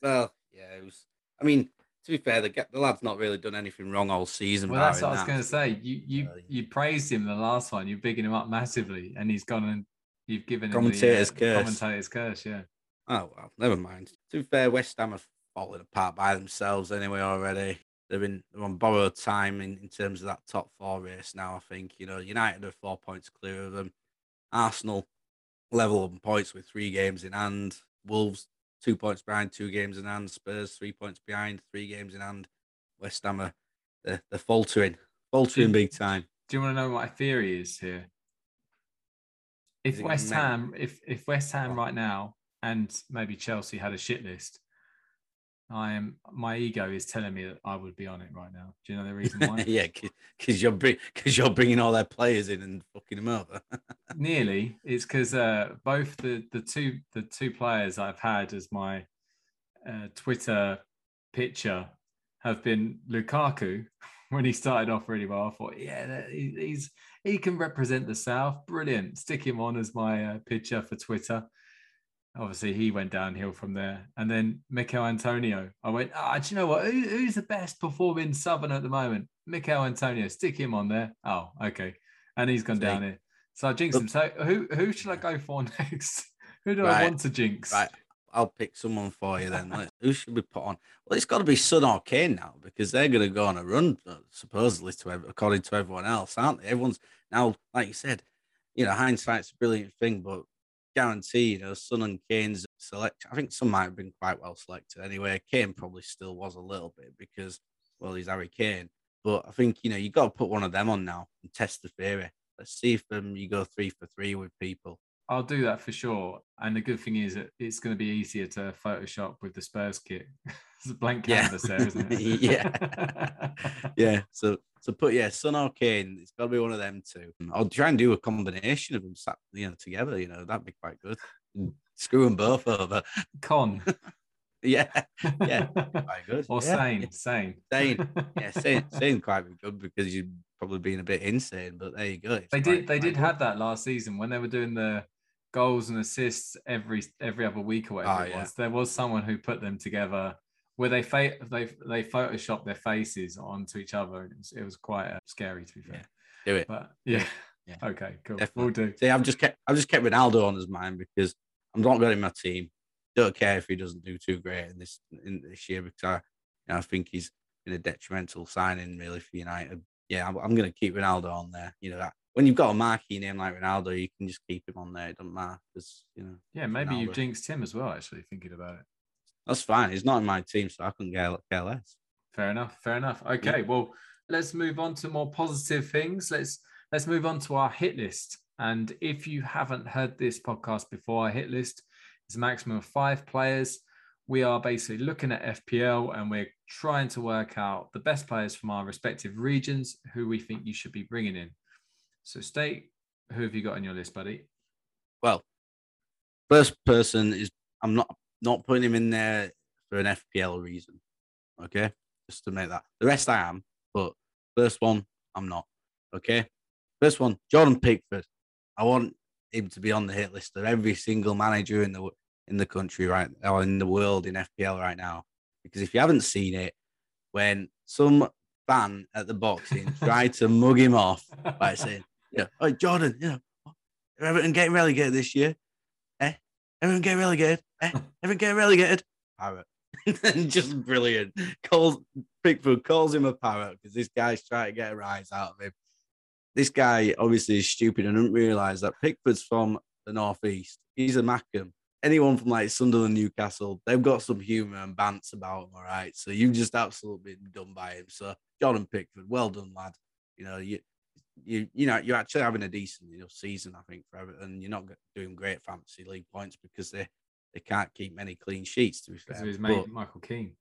Well, yeah, it was. I mean, to be fair, the, the lad's not really done anything wrong all season. Well, that's what I was going to say. You you uh, you praised him the last one. You're bigging him up massively, and he's gone and you've given him commentator's the, uh, curse. Commentator's curse, yeah. Oh well, never mind. To be fair, West Ham have fallen apart by themselves anyway already. They're in they're on borrowed time in, in terms of that top four race now. I think you know United are four points clear of them. Arsenal level on points with three games in hand. Wolves two points behind, two games in hand. Spurs three points behind, three games in hand. West Ham are they're, they're faltering, faltering big time. Do you want to know what my theory is here? If West Ham, if if West Ham right now and maybe Chelsea had a shit list, I am my ego is telling me that I would be on it right now. Do you know the reason why? yeah, because you're because you're bringing all their players in and fucking them over. Nearly, it's because uh, both the the two the two players I've had as my uh, Twitter picture have been Lukaku when he started off really well. I thought, yeah, he's he can represent the South. Brilliant. Stick him on as my uh, picture for Twitter obviously he went downhill from there. And then Michail Antonio, I went, ah, do you know what? Who, who's the best performing Southern at the moment? Michail Antonio, stick him on there. Oh, okay. And he's gone down here. So I jinxed him. So who who should I go for next? who do right. I want to jinx? Right. I'll pick someone for you then. who should we put on? Well, it's got to be Son or Kane now because they're going to go on a run, uh, supposedly, to according to everyone else, aren't they? Everyone's now, like you said, you know, hindsight's a brilliant thing, but guarantee, you know, Son and Kane's selection. I think some might have been quite well selected anyway. Kane probably still was a little bit because, well, he's Harry Kane. But I think, you know, you got to put one of them on now and test the theory. Let's see if um, you go three for three with people. I'll do that for sure. And the good thing is that it's going to be easier to Photoshop with the Spurs kit. it's a blank canvas yeah. there, isn't it? yeah. yeah. So so put yeah, Son or Kane. It's got to be one of them two. Mm, I'll try and do a combination of them, you know, together. You know, that'd be quite good. Screw them both over. Con. yeah, yeah, quite good. Or yeah. sane, sane, sane. Yeah, sane, sane quite good because you've probably been a bit insane. But there you go. It's they did. They did good. have that last season when they were doing the goals and assists every every other week or whatever oh, it was. There was someone who put them together where they fa- they they photoshopped their faces onto each other. It was, it was quite uh, scary to be fair. Yeah, do it. But yeah. yeah. Okay, cool. Definitely. We'll do. See, I've just kept I've just kept Ronaldo on his mind because I'm not got in my team. Don't care if he doesn't do too great in this in this year because I, you know, I think he's been a detrimental signing really for United. Yeah, I'm, I'm going to keep Ronaldo on there. You know that when you've got a marquee name like Ronaldo, you can just keep him on there. It doesn't matter because you know. Yeah, maybe Ronaldo. you've jinxed him as well. Actually, thinking about it. That's fine. He's not in my team, so I couldn't care, care less. Fair enough. Fair enough. Okay. Yeah. Well, let's move on to more positive things. Let's let's move on to our hit list. And if you haven't heard this podcast before, our hit list is a maximum of five players. We are basically looking at FPL and we're trying to work out the best players from our respective regions who we think you should be bringing in. So, State, who have you got on your list, buddy? Well, first person is I'm not not putting him in there for an FPL reason. Okay, just to make that. The rest I am, but first one I'm not. Okay, first one Jordan Pickford. I want him to be on the hit list of every single manager in the in the country right or in the world in FPL right now. Because if you haven't seen it, when some fan at the boxing tried to mug him off by saying, "Yeah, oh Jordan, you know, Everton getting relegated this year? Everyone get relegated. Eh? Everyone get relegated. Parrot. and just brilliant. Calls Pickford calls him a parrot because this guy's trying to get a rise out of him. This guy obviously is stupid and didn't realise that Pickford's from the northeast. He's a Mackem. Anyone from like Sunderland, Newcastle, they've got some humour and bants about them, All right, so you've just absolutely been done by him. So Jordan Pickford, well done, lad. You know you you you know you're actually having a decent you know, season, I think, for Everton. And you're not doing great fantasy league points because they they can't keep many clean sheets. To be fair, his mate but, Michael Keane.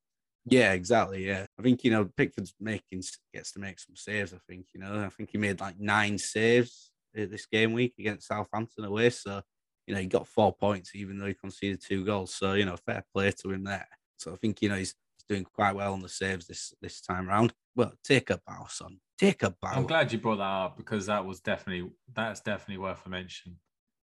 Yeah, exactly. Yeah, I think you know Pickford's making gets to make some saves. I think you know I think he made like nine saves uh, this game week against Southampton away. So you know he got four points even though he conceded two goals. So you know fair play to him there. So I think you know he's doing quite well on the saves this this time around. Well, take a bow, son. Take a bow. I'm glad you brought that up because that was definitely that's definitely worth a mention.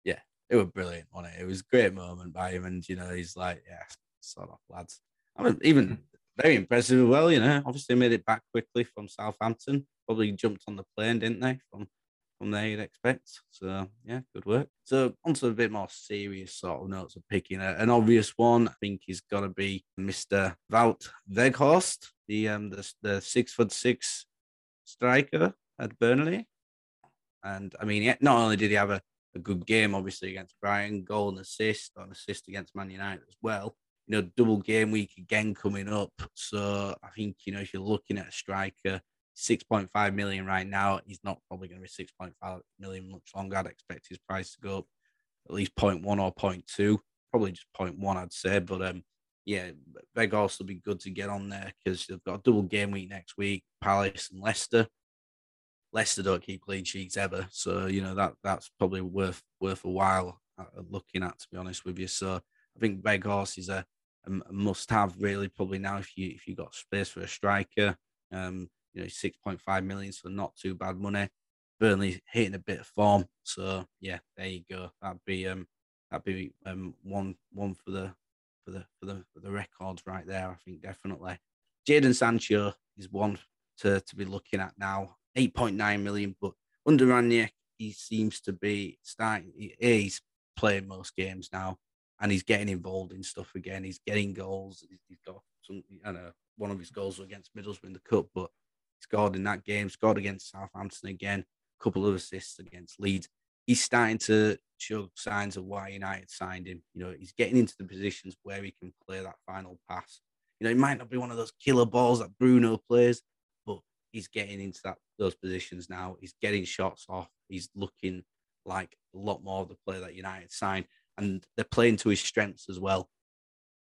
Yeah, it was brilliant on it. It was a great moment by him, and you know he's like, yeah, sort of lads. I mean, even very impressive as well. You know, obviously made it back quickly from Southampton. Probably jumped on the plane, didn't they? From from there you'd expect. So yeah, good work. So onto a bit more serious sort of notes of picking a, an obvious one. I think he's got to be Mr. Wout Weghorst, the um the, the six foot six striker at Burnley. And I mean, not only did he have a, a good game, obviously against Brighton, goal and assist, or an assist against Man United as well. You know, double game week again coming up. So I think you know if you're looking at a striker 6.5 million right now. He's not probably going to be 6.5 million much longer. I'd expect his price to go up at least 0.1 or 0.2, probably just 0.1, I'd say. But um, yeah, Weghorst will be good to get on there because they've got a double game week next week, Palace and Leicester. Leicester don't keep clean sheets ever, so you know that that's probably worth worth a while uh, looking at. To be honest with you, so I think Weghorst is a, a must-have really probably now if you if you got space for a striker. Um, you know, 6.5 million, so not too bad money. Burnley hitting a bit of form. So yeah, there you go. That'd be um that'd be um one one for the for the for the for the records right there, I think definitely. Jadon Sancho is one to, to be looking at now. 8.9 million, but under Rangnick, he seems to be starting he's playing most games now and he's getting involved in stuff again. He's getting goals. He's got some I know one of his goals was against Middlesbrough in the cup, but scored in that game, scored against Southampton again, a couple of assists against Leeds. He's starting to show signs of why United signed him. You know, he's getting into the positions where he can play that final pass. You know, it might not be one of those killer balls that Bruno plays, but he's getting into that those positions now. He's getting shots off. He's looking like a lot more of the player that United signed, and they're playing to his strengths as well,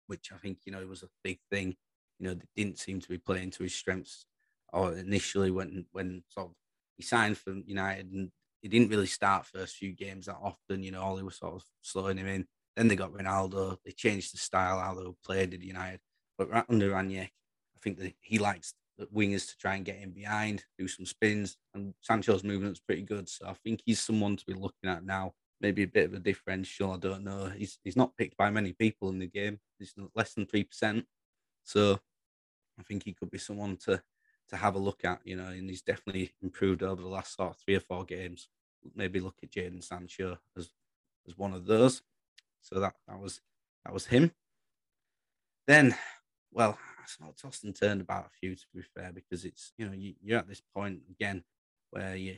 which I think you know was a big thing. You know, they didn't seem to be playing to his strengths or initially when when sort of he signed for United and he didn't really start first few games that often. You know, All Ollie was sort of slowing him in. Then they got Ronaldo. They changed the style how they played at United. But under Rangnick, I think that he likes the wingers to try and get in behind, do some spins, and Sancho's movement's pretty good. So I think he's someone to be looking at now. Maybe a bit of a differential. I don't know. He's he's not picked by many people in the game. He's less than three percent. So I think he could be someone to to have a look at, you know, and he's definitely improved over the last sort of three or four games. Maybe look at Jadon Sancho as as one of those. So that that was that was him. Then, well, I sort of tossed and turned about a few to be fair, because it's you know you, you're at this point again where you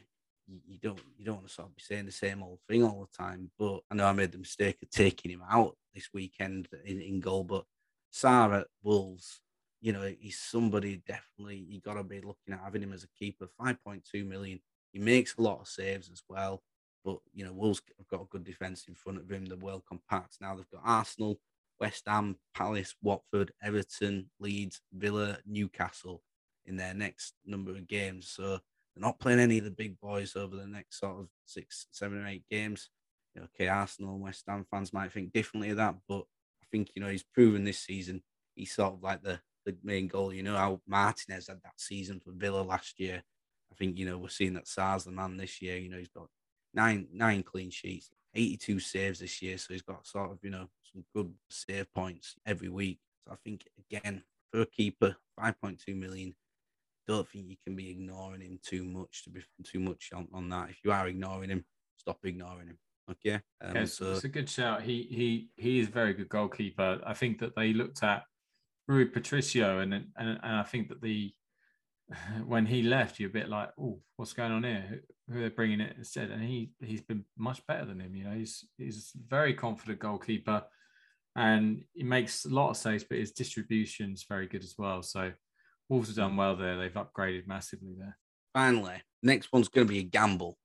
you don't you don't want to sort of be saying the same old thing all the time. But I know I made the mistake of taking him out this weekend in, in goal, but Sá at Wolves you know, he's somebody definitely you got to be looking at having him as a keeper. 5.2 million. He makes a lot of saves as well. But, you know, Wolves have got a good defence in front of him. They're well compact. Now they've got Arsenal, West Ham, Palace, Watford, Everton, Leeds, Villa, Newcastle in their next number of games. So they're not playing any of the big boys over the next sort of six, seven, or eight games. Okay, Arsenal and West Ham fans might think differently of that, but I think, you know, he's proven this season he's sort of like the the main goal. You know how Martinez had that season for Villa last year. I think you know we're seeing that Sá's the man this year. You know he's got nine nine clean sheets, 82 saves this year, so he's got sort of you know some good save points every week. So I think again for a keeper, 5.2 million. Don't think you can be ignoring him too much to be too much on, on that. If you are ignoring him, stop ignoring him. Okay. Um, yeah, so, it's a good shout. He he he is a very good goalkeeper. I think that they looked at Rui Patricio, and, and and I think that the when he left, you're a bit like, oh, what's going on here? Who, are bringing it instead? And he he's been much better than him. You know, he's he's a very confident goalkeeper, and he makes a lot of saves, but his distribution is very good as well. So Wolves have done well there. They've upgraded massively there. Finally, next one's going to be a gamble.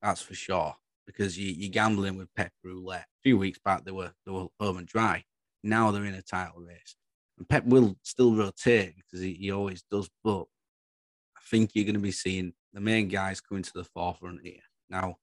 That's for sure because you, you're gambling with Pep Roulette. A few weeks back, they were they were home and dry. Now they're in a title race. And Pep will still rotate because he, he always does. But I think you're going to be seeing the main guys coming to the forefront here. Now,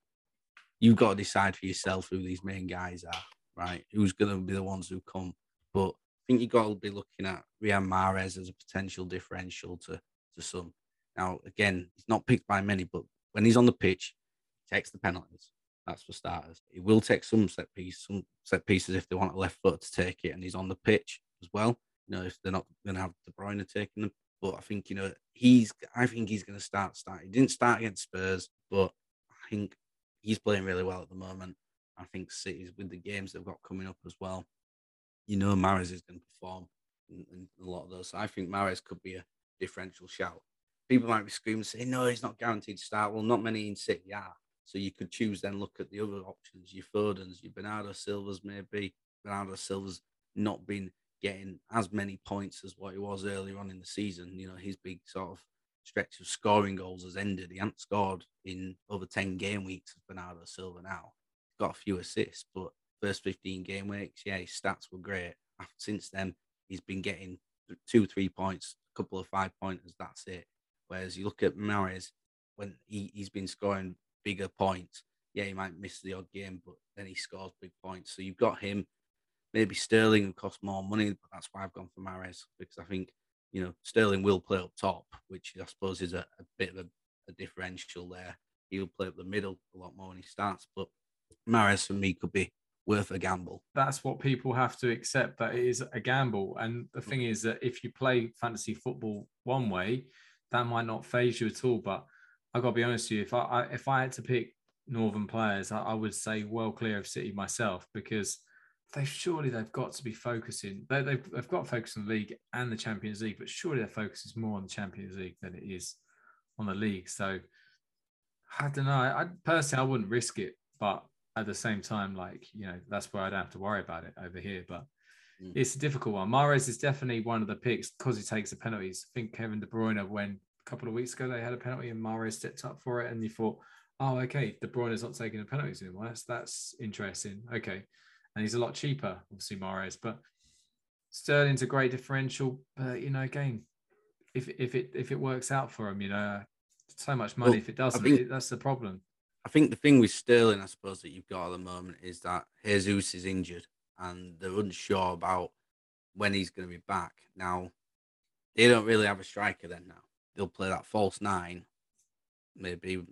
you've got to decide for yourself who these main guys are, right? Who's going to be the ones who come. But I think you've got to be looking at Riyad Mahrez as a potential differential to, to some. Now, again, he's not picked by many, but when he's on the pitch, he takes the penalties. That's for starters. He will take some set piece, some set pieces if they want a left foot to take it, and he's on the pitch as well you know, if they're not going to have De Bruyne taking them. But I think, you know, he's, I think he's going to start, start. He didn't start against Spurs, but I think he's playing really well at the moment. I think City's with the games they've got coming up as well. You know, Mahrez is going to perform in, in a lot of those. So I think Mahrez could be a differential shout. People might be screaming, saying, "No, he's not guaranteed to start." Well, not many in City are. So you could choose then look at the other options, your Fodens, your Bernardo Silvas, maybe Bernardo Silva's not been getting as many points as what he was earlier on in the season. You know, his big sort of stretch of scoring goals has ended. He hasn't scored in over 10 game weeks of Bernardo Silva now. Got a few assists, but first 15 game weeks, yeah, his stats were great. Since then, he's been getting two, three points, a couple of five pointers, that's it. Whereas you look at Mahrez, when he, he's been scoring bigger points, yeah, he might miss the odd game, but then he scores big points. So you've got him Maybe Sterling would cost more money, but that's why I've gone for Mahrez because I think you know Sterling will play up top, which I suppose is a, a bit of a, a, differential there. He'll play up the middle a lot more when he starts, but Mahrez for me could be worth a gamble. That's what people have to accept that it is a gamble. And the thing is that if you play fantasy football one way, that might not phase you at all. But I got to be honest with you, if I, I if I had to pick Northern players, I, I would say well clear of City myself because they surely they've got to be focusing. They, they've, they've got to focus on the league and the Champions League, but surely their focus is more on the Champions League than it is on the league. So I don't know. I personally I wouldn't risk it, but at the same time, like you know, that's where I don't have to worry about it over here. But mm. it's a difficult one. Mahrez is definitely one of the picks because he takes the penalties. I think Kevin De Bruyne, when a couple of weeks ago they had a penalty and Mahrez stepped up for it, and you thought, oh, okay, De Bruyne is not taking the penalties anymore. That's that's interesting. Okay and he's a lot cheaper, obviously Mahrez. But Sterling's a great differential. But you know, again, if if it if it works out for him, you know, so much money. Well, if it doesn't, think, it, that's the problem. I think the thing with Sterling, I suppose, that you've got at the moment is that Jesus is injured and they're unsure about when he's going to be back. Now, they don't really have a striker then now. They'll play that false nine, maybe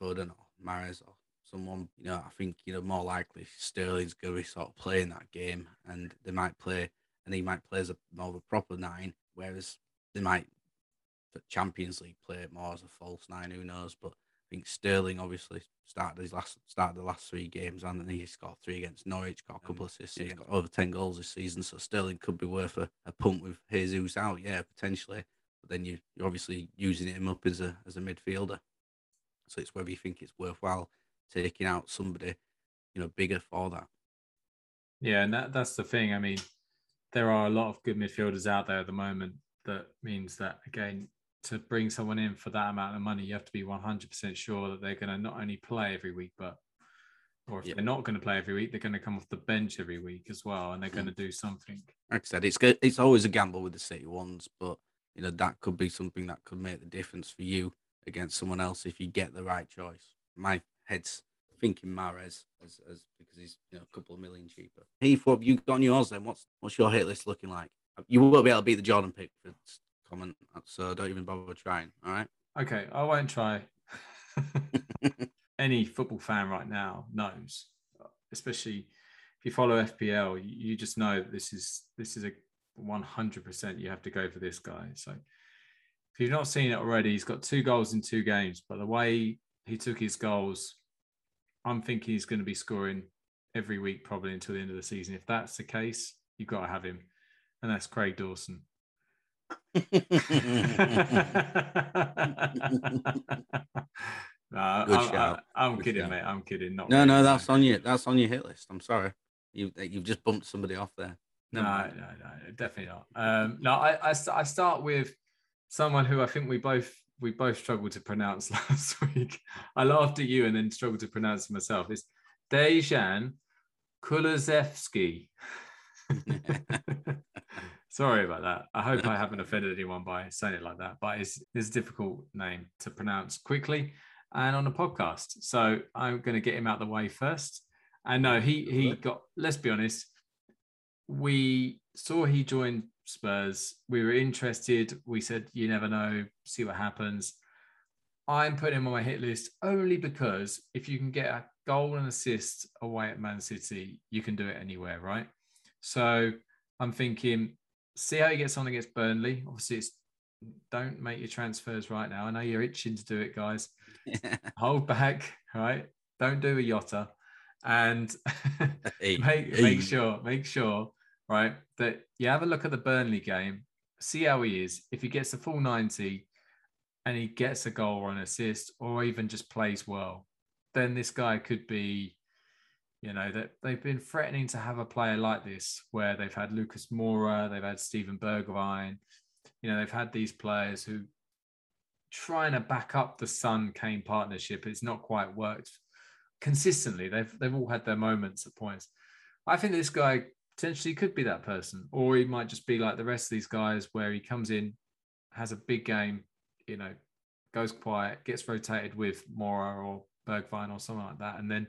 Foden or Mahrez or someone, you know, I think, you know, more likely Sterling's going to be sort of playing that game and they might play, and he might play as a more of a proper nine, whereas they might, for Champions League, play it more as a false nine, who knows. But I think Sterling obviously started his last started the last three games and then he scored three against Norwich, got a um, couple of assists, he's got over ten goals this season. So Sterling could be worth a, a punt with Jesus out, yeah, potentially. But then you you're obviously using him up as a as a midfielder. So it's whether you think it's worthwhile taking out somebody, you know, bigger for that. Yeah, and that, that's the thing. I mean, there are a lot of good midfielders out there at the moment. That means that again, to bring someone in for that amount of money, you have to be 100% sure that they're going to not only play every week, but or if yep. they're not going to play every week, they're going to come off the bench every week as well, and they're mm. going to do something. Like I said, it's good. It's always a gamble with the City ones, but you know that could be something that could make the difference for you against someone else if you get the right choice. My heads thinking Mahrez as, as because he's you know a couple of million cheaper. Heath, what have you got on yours then? What's what's your hit list looking like? You won't be able to beat the Jordan Pickford comment, so don't even bother trying. All right. Okay, I won't try. Any football fan right now knows, especially if you follow FPL, you just know this is this is a 100% you have to go for this guy. So if you've not seen it already, he's got two goals in two games, but the way he took his goals. I'm thinking he's going to be scoring every week probably until the end of the season. If that's the case, you've got to have him, and that's Craig Dawson. no, I'm, I'm Good kidding, shout. mate. I'm kidding. Not no, really, no, that's on you. That's on your hit list. I'm sorry, you you've just bumped somebody off there. No, no, no, no, definitely not. Um, no, I, I, I start with someone who I think we both we both struggled to pronounce last week. I laughed at you and then struggled to pronounce myself. It's Dejan Kulusevski. Sorry about that. I hope I haven't offended anyone by saying it like that, but it's, it's a difficult name to pronounce quickly and on a podcast. So I'm going to get him out of the way first. And no, he he got. Let's be honest. We saw he joined Spurs. We were interested. We said, you never know, see what happens. I'm putting him on my hit list only because if you can get a goal and assist away at Man City, you can do it anywhere, right? So I'm thinking, see how he gets on against Burnley. Obviously, it's don't make your transfers right now. I know you're itching to do it, guys. Hold back, right? Don't do a Jota, and make make sure make sure right that you have a look at the Burnley game, see how he is. If he gets the full ninety, and he gets a goal or an assist, or even just plays well, then this guy could be. You know that they've been threatening to have a player like this, where they've had Lucas Moura, they've had Steven Bergwijn, you know, they've had these players who trying to back up the Son Kane partnership. It's not quite worked consistently. They've they've all had their moments at points. I think this guy potentially could be that person, or he might just be like the rest of these guys, where he comes in, has a big game, you know, goes quiet, gets rotated with Moura or Bergwijn or something like that, and then.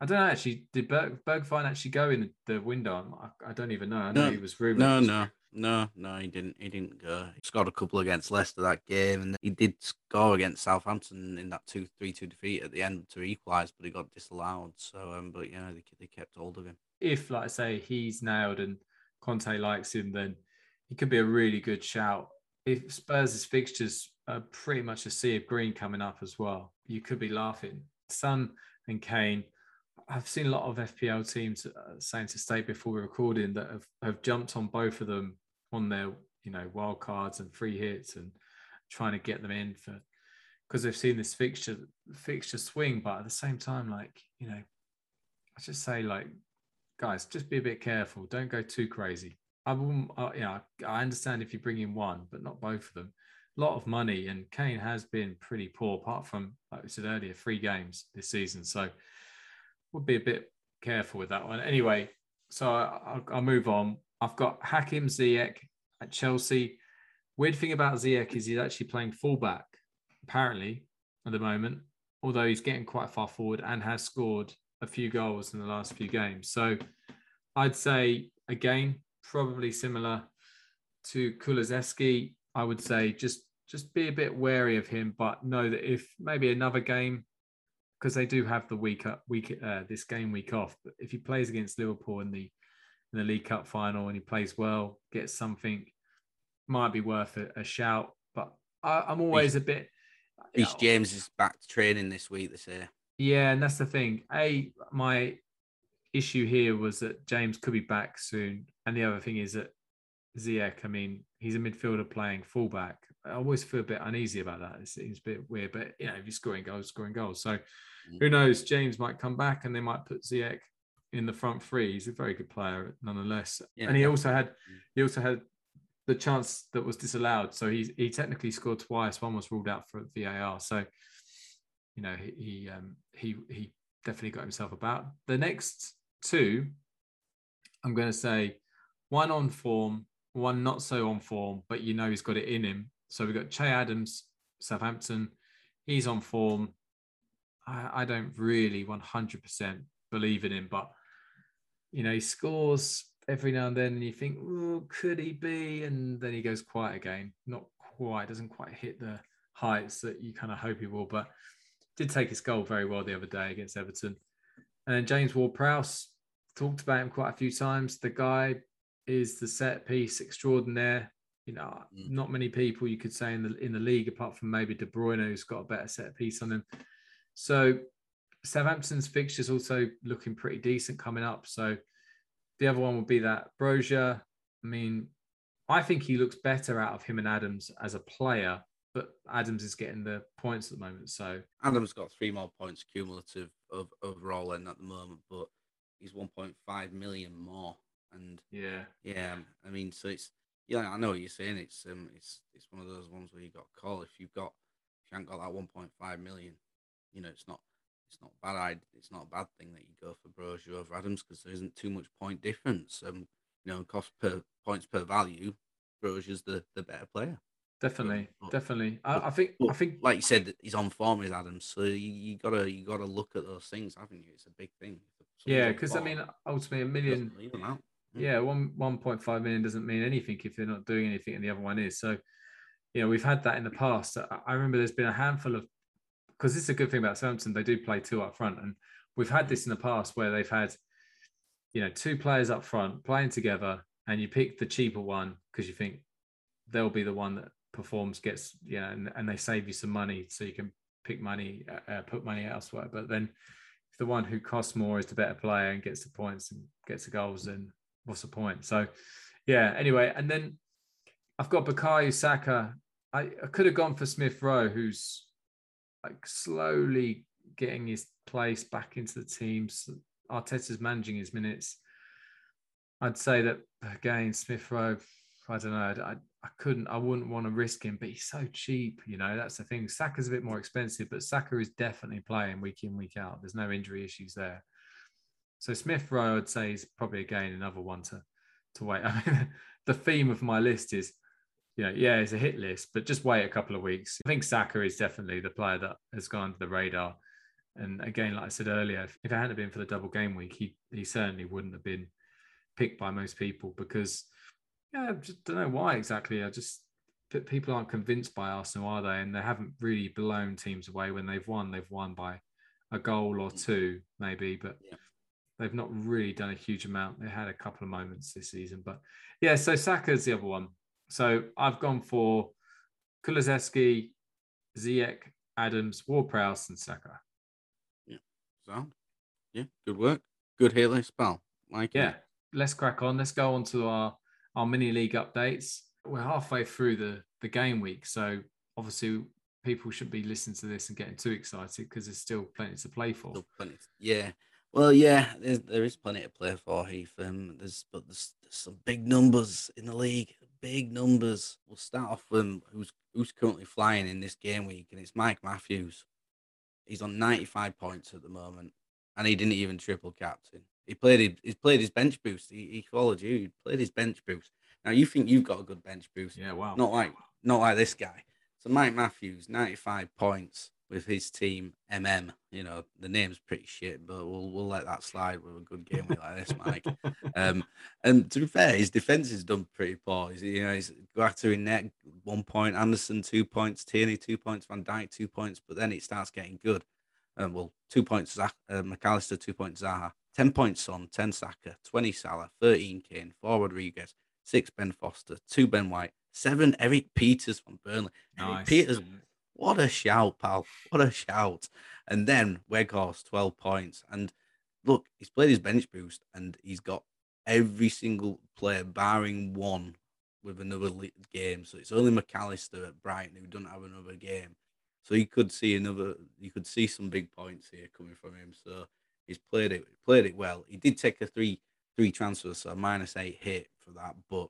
I don't know. Actually, did Berg, Bergwijn actually go in the window? I, I don't even know. I know no, he was rumored. No, no, no, no, he didn't. He didn't go. He scored a couple against Leicester that game, and he did score against Southampton in that two three two defeat at the end to equalise, but he got disallowed. So, um, but yeah, they, they kept hold of him. If, like I say, he's nailed and Conte likes him, then he could be a really good shout. If Spurs' fixtures are pretty much a sea of green coming up as well, you could be laughing. Son and Kane I've seen a lot of FPL teams uh, saying to stay before we're recording that have, have jumped on both of them on their you know wild cards and free hits and trying to get them in for because they've seen this fixture fixture swing. But at the same time, like you know, I just say like guys, just be a bit careful. Don't go too crazy. I will, uh, yeah, I understand if you bring in one, but not both of them. A lot of money, and Kane has been pretty poor, apart from like we said earlier, three games this season. So would be a bit careful with that one. Anyway, so I'll, I'll move on. I've got Hakim Ziyech at Chelsea. Weird thing about Ziyech is he's actually playing fullback, apparently, at the moment, although he's getting quite far forward and has scored a few goals in the last few games. So I'd say, again, probably similar to Kulusevski. I would say just just be a bit wary of him, but know that if maybe another game because they do have the week up week uh, this game week off. But if he plays against Liverpool in the in the League Cup final and he plays well, gets something, might be worth a, a shout. But I, am always a bit. Reece James is back to training this week. This year. Yeah, and that's the thing. A my issue here was that James could be back soon, and the other thing is that Ziyech. I mean, he's a midfielder playing fullback. I always feel a bit uneasy about that. It seems a bit weird, but you know, if you're scoring goals, scoring goals. So mm. who knows? James might come back and they might put Ziyech in the front three. He's a very good player nonetheless. Yeah. And he also had mm. he also had the chance that was disallowed. So he he technically scored twice. One was ruled out for VAR. So you know he he um, he he definitely got himself about. The next two, I'm going to say one on form, one not so on form, but you know he's got it in him. So we've got Che Adams, Southampton. He's on form. I, I don't really 100% believe in him, but you know he scores every now and then, and you think, oh, could he be? And then he goes quiet again. Not quite, doesn't quite hit the heights that you kind of hope he will, but did take his goal very well the other day against Everton. And then James Ward-Prowse talked about him quite a few times. The guy is the set piece extraordinaire. You know, mm. not many people you could say in the in the league, apart from maybe De Bruyne, who's got a better set piece on him. So Southampton's fixtures also looking pretty decent coming up. So the other one would be that Broja. I mean, I think he looks better out of him and Adams as a player, but Adams is getting the points at the moment. So Adams got three more points cumulative of overall in at the moment, but he's 1.5 million more. And yeah, yeah, I mean, so it's yeah, I know what you're saying. It's um, it's it's one of those ones where you got a call if you've got if you haven't got that 1.5 million, you know, it's not it's not bad. It's not a bad thing that you go for Broja over Adams because there isn't too much point difference. Um, you know, cost per points per value, Broja's the the better player. Definitely, but, definitely. I, I think I think like you said, he's on form with Adams, so you, you gotta you gotta look at those things, haven't you? It's a big thing. yeah, because I mean, ultimately, a million hmm. yeah, one one point five million doesn't mean anything if they're not doing anything, and the other one is. So, you know, we've had that in the past. I remember there's been a handful of because this is a good thing about Southampton. They do play two up front, and we've had this in the past where they've had, you know, two players up front playing together, and you pick the cheaper one because you think they'll be the one that performs gets you know, and, and they save you some money so you can pick money, uh, uh, put money elsewhere. But then if the one who costs more is the better player and gets the points and gets the goals, then what's the point? So yeah. Anyway, and then I've got Bukayo Saka. I, I could have gone for Smith Rowe, who's like slowly getting his place back into the teams Arteta's managing his minutes. I'd say that again, Smith Rowe. I don't know. I, I couldn't. I wouldn't want to risk him, but he's so cheap. You know, that's the thing. Saka's a bit more expensive, but Saka is definitely playing week in week out. There's no injury issues there. So Smith Rowe, I'd say, is probably again another one to to wait. I mean, the theme of my list is you know, yeah, it's a hit list, but just wait a couple of weeks. I think Saka is definitely the player that has gone under the radar. And again, like I said earlier, if, it hadn't been for the double game week, he he certainly wouldn't have been picked by most people because yeah, I just don't know why exactly. I just people aren't convinced by Arsenal, are they? And they haven't really blown teams away when they've won. They've won by a goal or mm. two, maybe, but yeah. they've not really done a huge amount. They had a couple of moments this season, but yeah. So Saka's the other one. So I've gone for Kulusevski, Ziyech, Adams, Ward-Prowse, and Saka. Yeah, sound. Yeah, good work. Good list, pal. Like yeah, it. let's crack on. Let's go on to our our mini league updates. We're halfway through the the game week, so obviously people should be listening to this and getting too excited because there's still plenty to play for. Yeah. Well, yeah, there's, there is plenty to play for, Heath. Um, there's but there's, there's some big numbers in the league big numbers. We'll start off with who's who's currently flying in this game week, and it's Mike Matthews. He's on 95 points at the moment, and he didn't even triple captain. He played he played his bench boost. He, he followed you. He played his bench boost. Now you think you've got a good bench boost? Yeah, wow. Not like not like this guy. So Mike Matthews, 95 points with his team MM. You know, the name's pretty shit, but we'll we'll let that slide with a good game like this, Mike. Um, and to be fair, his defense has done pretty poor. He's, you know, he's Guaita in net one point, Andersen two points, Tierney two points, Van Dijk two points, but then it starts getting good. Um, well, two points, Zach, uh, Mac Allister, two points, Zaha, 10 points on, 10 Saka, 20 Salah, 13 Kane, 4 Rodriguez, 6 Ben Foster, 2 Ben White, 7 Erik Pieters from Burnley. Nice. Erik Pieters what a shout, pal. What a shout. And then Weghorst, 12 points. And look, he's played his bench boost and he's got every single player, barring one, with another game. So it's only Mac Allister at Brighton who doesn't have another game. So you could see another, you could see some big points here coming from him. So he's played it, played it well. He did take a three, three transfers, so minus eight hit for that, but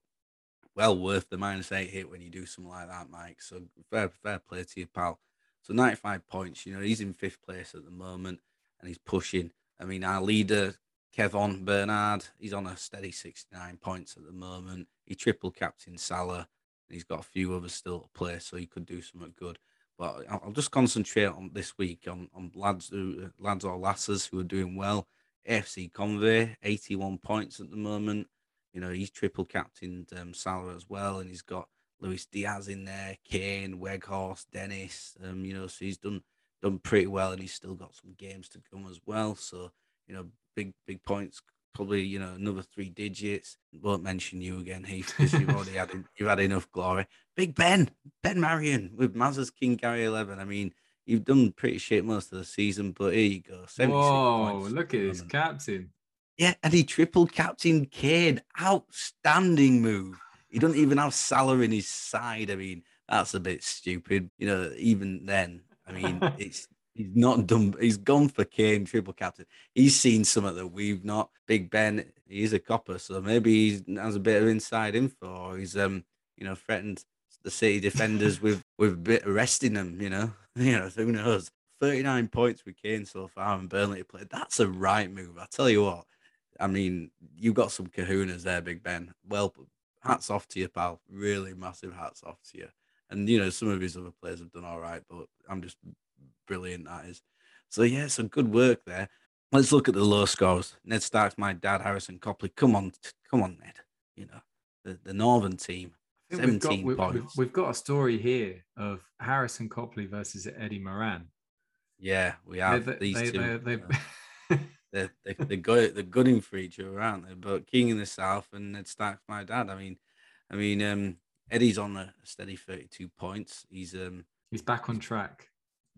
well worth the minus eight hit when you do something like that, Mike. So fair, fair play to you, pal. So 95 points, you know, he's in fifth place at the moment and he's pushing. I mean, our leader, Kevin Bernard, he's on a steady 69 points at the moment. He triple captain Salah. He's got a few others still to play, so he could do something good. But I'll just concentrate on this week on, on lads who, lads or lasses who are doing well. AFC Convey, 81 points at the moment. You know, he's triple captained um, Salah as well, and he's got Luis Diaz in there, Kane, Weghorst, Dennis. Um, you know, so he's done done pretty well, and he's still got some games to come as well. So you know, big big points. Probably you know another three digits. Won't mention you again, Heath, because you've already had you've had enough glory. Big Ben, Ben Marion with Maz's King Gary Eleven. I mean, you've done pretty shit most of the season, but here you go. Whoa, look at his captain. Yeah, and he triple captain Kane. Outstanding move. He doesn't even have Salah in his side. I mean, that's a bit stupid. You know, even then, I mean, it's he's not done. He's gone for Kane triple captain. He's seen something that we've not. Big Ben, he's a copper, so maybe he has a bit of inside info. Or he's um, you know, threatened the City defenders with with a bit arresting them. You know, you know, who knows? Thirty nine points with Kane so far, and Burnley played. That's a right move. I tell you what. I mean, you got some kahunas there, Big Ben. Well, hats off to you, pal. Really massive hats off to you. And you know, some of his other players have done all right, but I'm just brilliant. That is. So yeah, some good work there. Let's look at the low scores. Ned Starks, my dad, Harrison Copley. Come on, come on, Ned. You know, the, the Northern team. 17 we've got, points. We've, we've got a story here of Harrison Copley versus Eddie Moran. Yeah, we have they, these they, two. They, they're, they're, they're, good, they're gunning for each other, aren't they? But King in the South and Ned Stark's my dad. I mean, I mean, um, Eddie's on a steady 32 points. He's um he's back on track.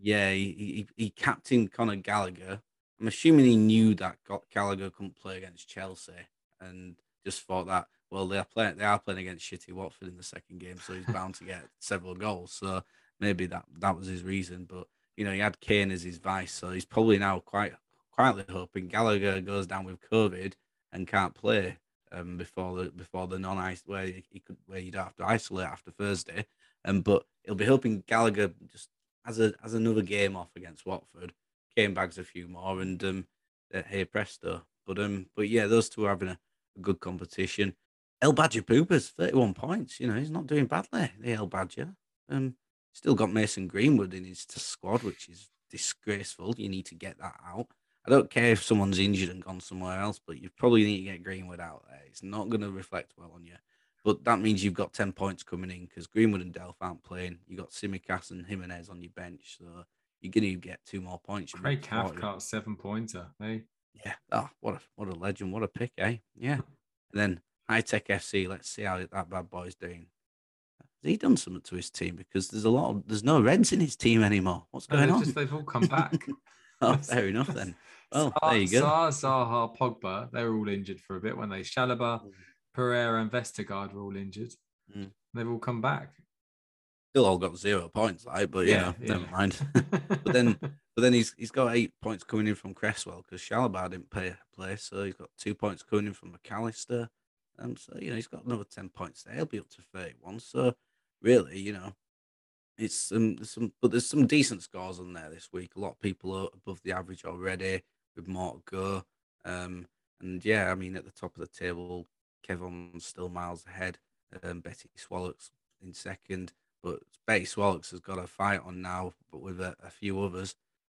Yeah, he he, he captained Conor Gallagher. I'm assuming he knew that Gallagher couldn't play against Chelsea and just thought that well they are playing they are playing against shitty Watford in the second game, so he's bound to get several goals. So maybe that that was his reason. But you know he had Kane as his vice, so he's probably now quite quietly hoping Gallagher goes down with COVID and can't play um, before the before the non ice where he could where you'd have to isolate after Thursday. Um, but he'll be hoping Gallagher just as a as another game off against Watford, Kane bags a few more, and um, hey presto. But um, but yeah, those two are having a, a good competition. El Badger Poopers, 31 points. You know, he's not doing badly, the El Badger. Um, still got Mason Greenwood in his squad, which is disgraceful. You need to get that out. I don't care if someone's injured and gone somewhere else, but you probably need to get Greenwood out there. It's not going to reflect well on you. But that means you've got 10 points coming in because Greenwood and Delph aren't playing. You've got Tsimikas and Jimenez on your bench. So you're going to get two more points. Craig Cathcart, seven pointer. Hey? Yeah. Oh, what a, what a legend. What a pick, eh? Yeah. And then High Tech FC. Let's see how that bad boy's doing. Has he done something to his team? Because there's a lot of, there's no Reds in his team anymore. What's going no, on? Just, they've all come back. oh, fair enough then. Oh, there you go. Sarr, Zaha, Pogba, they were all injured for a bit when they Chalobah, mm. Pereira, and Vestergaard were all injured. Mm. They've all come back. Still all got zero points, right? But yeah, yeah. never mind. but then, but then he's he's got eight points coming in from Cresswell because Chalobah didn't play play, so he's got two points coming in from Mac Allister. and so you know he's got another ten points there. He'll be up to thirty-one. So really, you know, it's um, some, but there's some decent scores on there this week. A lot of people are above the average already with more to go. Um, and yeah, I mean, at the top of the table, Kevon's still miles ahead. Um, Betty Swallocks in second, but Betty Swallocks has got a fight on now, but with a, a few others.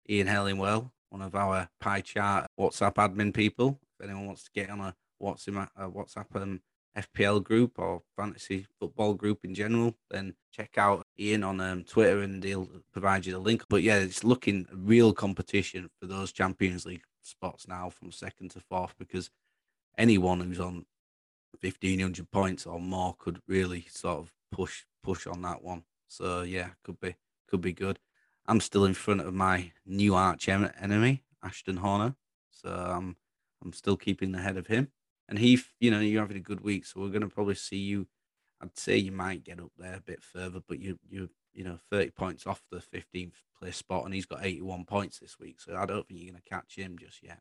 Ian Hellingwell, one of our pie chart WhatsApp admin people. If anyone wants to get on a WhatsApp, a WhatsApp um, FPL group or fantasy football group in general, then check out Ian on um, Twitter and he'll provide you the link. But yeah, it's looking real competition for those Champions League spots now from second to fourth because anyone who's on 1500 points or more could really sort of push push on that one. So yeah, could be could be good. I'm still in front of my new arch enemy, Ashton Horner. So I'm I'm still keeping ahead of him. And he, you know, you're having a good week, so we're going to probably see you. I'd say you might get up there a bit further, but you you you know 30 points off the 15th place spot, and he's got 81 points this week. So I don't think you're going to catch him just yet,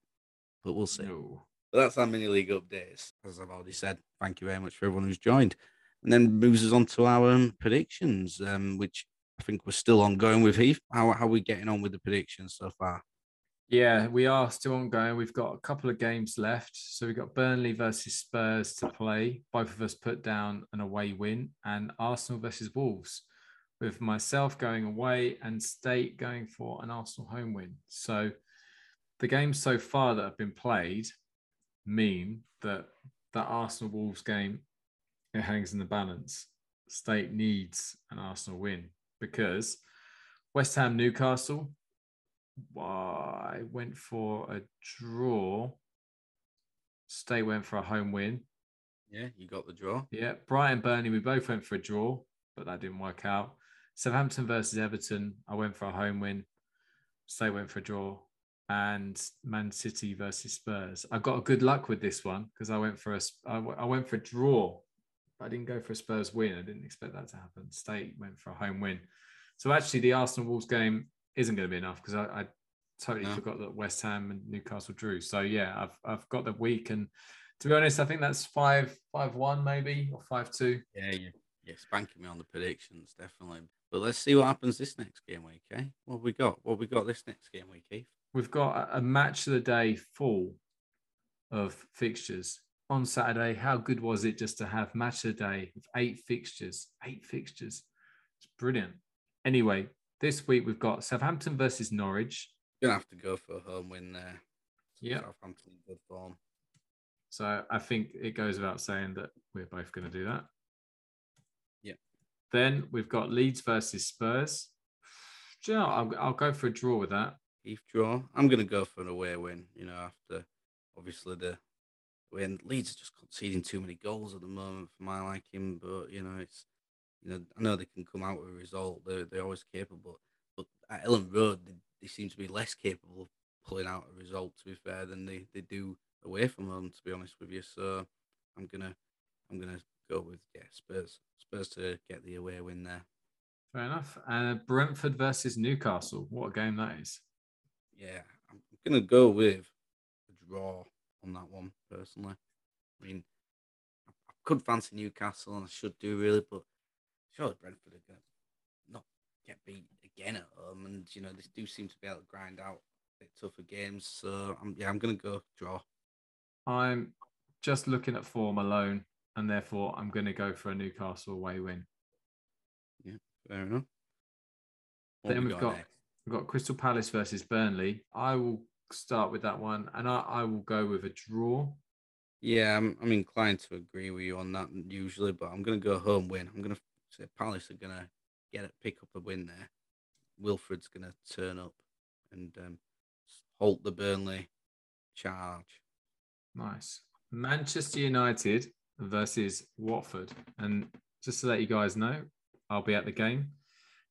but we'll see. No. But that's our mini league updates. As I've already said, thank you very much for everyone who's joined. And then moves us on to our um, predictions, um, which I think we're still ongoing with Heath. How, how are we getting on with the predictions so far? Yeah, we are still ongoing. We've got a couple of games left. So we've got Burnley versus Spurs to play. Both of us put down an away win, and Arsenal versus Wolves, with myself going away and State going for an Arsenal home win. So the games so far that have been played mean that that Arsenal Wolves game it hangs in the balance. State needs an Arsenal win because West Ham Newcastle I went for a draw. Stay went for a home win. Yeah, you got the draw. Yeah, Brighton Burnley, we both went for a draw, but that didn't work out. Southampton versus Everton, I went for a home win. Stay went for a draw. And Man City versus Spurs. I got a good luck with this one because I went for a I went for a draw. I didn't go for a Spurs win. I didn't expect that to happen. State went for a home win. So actually, the Arsenal Wolves game isn't going to be enough because I, I, totally no. forgot that West Ham and Newcastle drew. So yeah, I've I've got the week, and to be honest, I think that's five five one maybe or five two. Yeah, yeah, yeah, spanking me on the predictions definitely. But let's see what happens this next game week, eh? What we got? What we got this next game week, Keith? We've got a match of the day full of fixtures on Saturday. How good was it just to have match of the day with eight fixtures? Eight fixtures. It's brilliant. Anyway, this week we've got Southampton versus Norwich. You're gonna have to go for a home win there. Yeah, Southampton in good form. So I think it goes without saying that we're both going to do that. Yeah. Then we've got Leeds versus Spurs. you know, I'll, I'll go for a draw with that. If draw. I'm going to go for an away win. You know, after obviously the when Leeds are just conceding too many goals at the moment for my liking, but you know it's you know, I know they can come out with a result. They're they're always capable, but at Elland Road, they, they seem to be less capable of pulling out a result. To be fair, than they, they do away from home. To be honest with you, so I'm gonna I'm gonna go with yeah Spurs. Spurs to get the away win there. Fair enough. Uh, Brentford versus Newcastle. What a game that is. Yeah, I'm gonna go with a draw on that one personally. I mean, I could fancy Newcastle and I should do really, but surely Brentford are gonna not get beat again at home, and you know they do seem to be able to grind out a bit tougher games. So I'm yeah, I'm gonna go draw. I'm just looking at form alone, and therefore I'm going to go for a Newcastle away win. Yeah, fair enough. What then we have got, got we've got Crystal Palace versus Burnley. I will start with that one, and I, I will go with a draw. Yeah, I'm, I'm inclined to agree with you on that usually, but I'm going to go home win. I'm going to say Palace are going to get it, pick up a win there. Wilfred's going to turn up and um, halt the Burnley charge. Nice. Manchester United versus Watford. And just to let you guys know, I'll be at the game.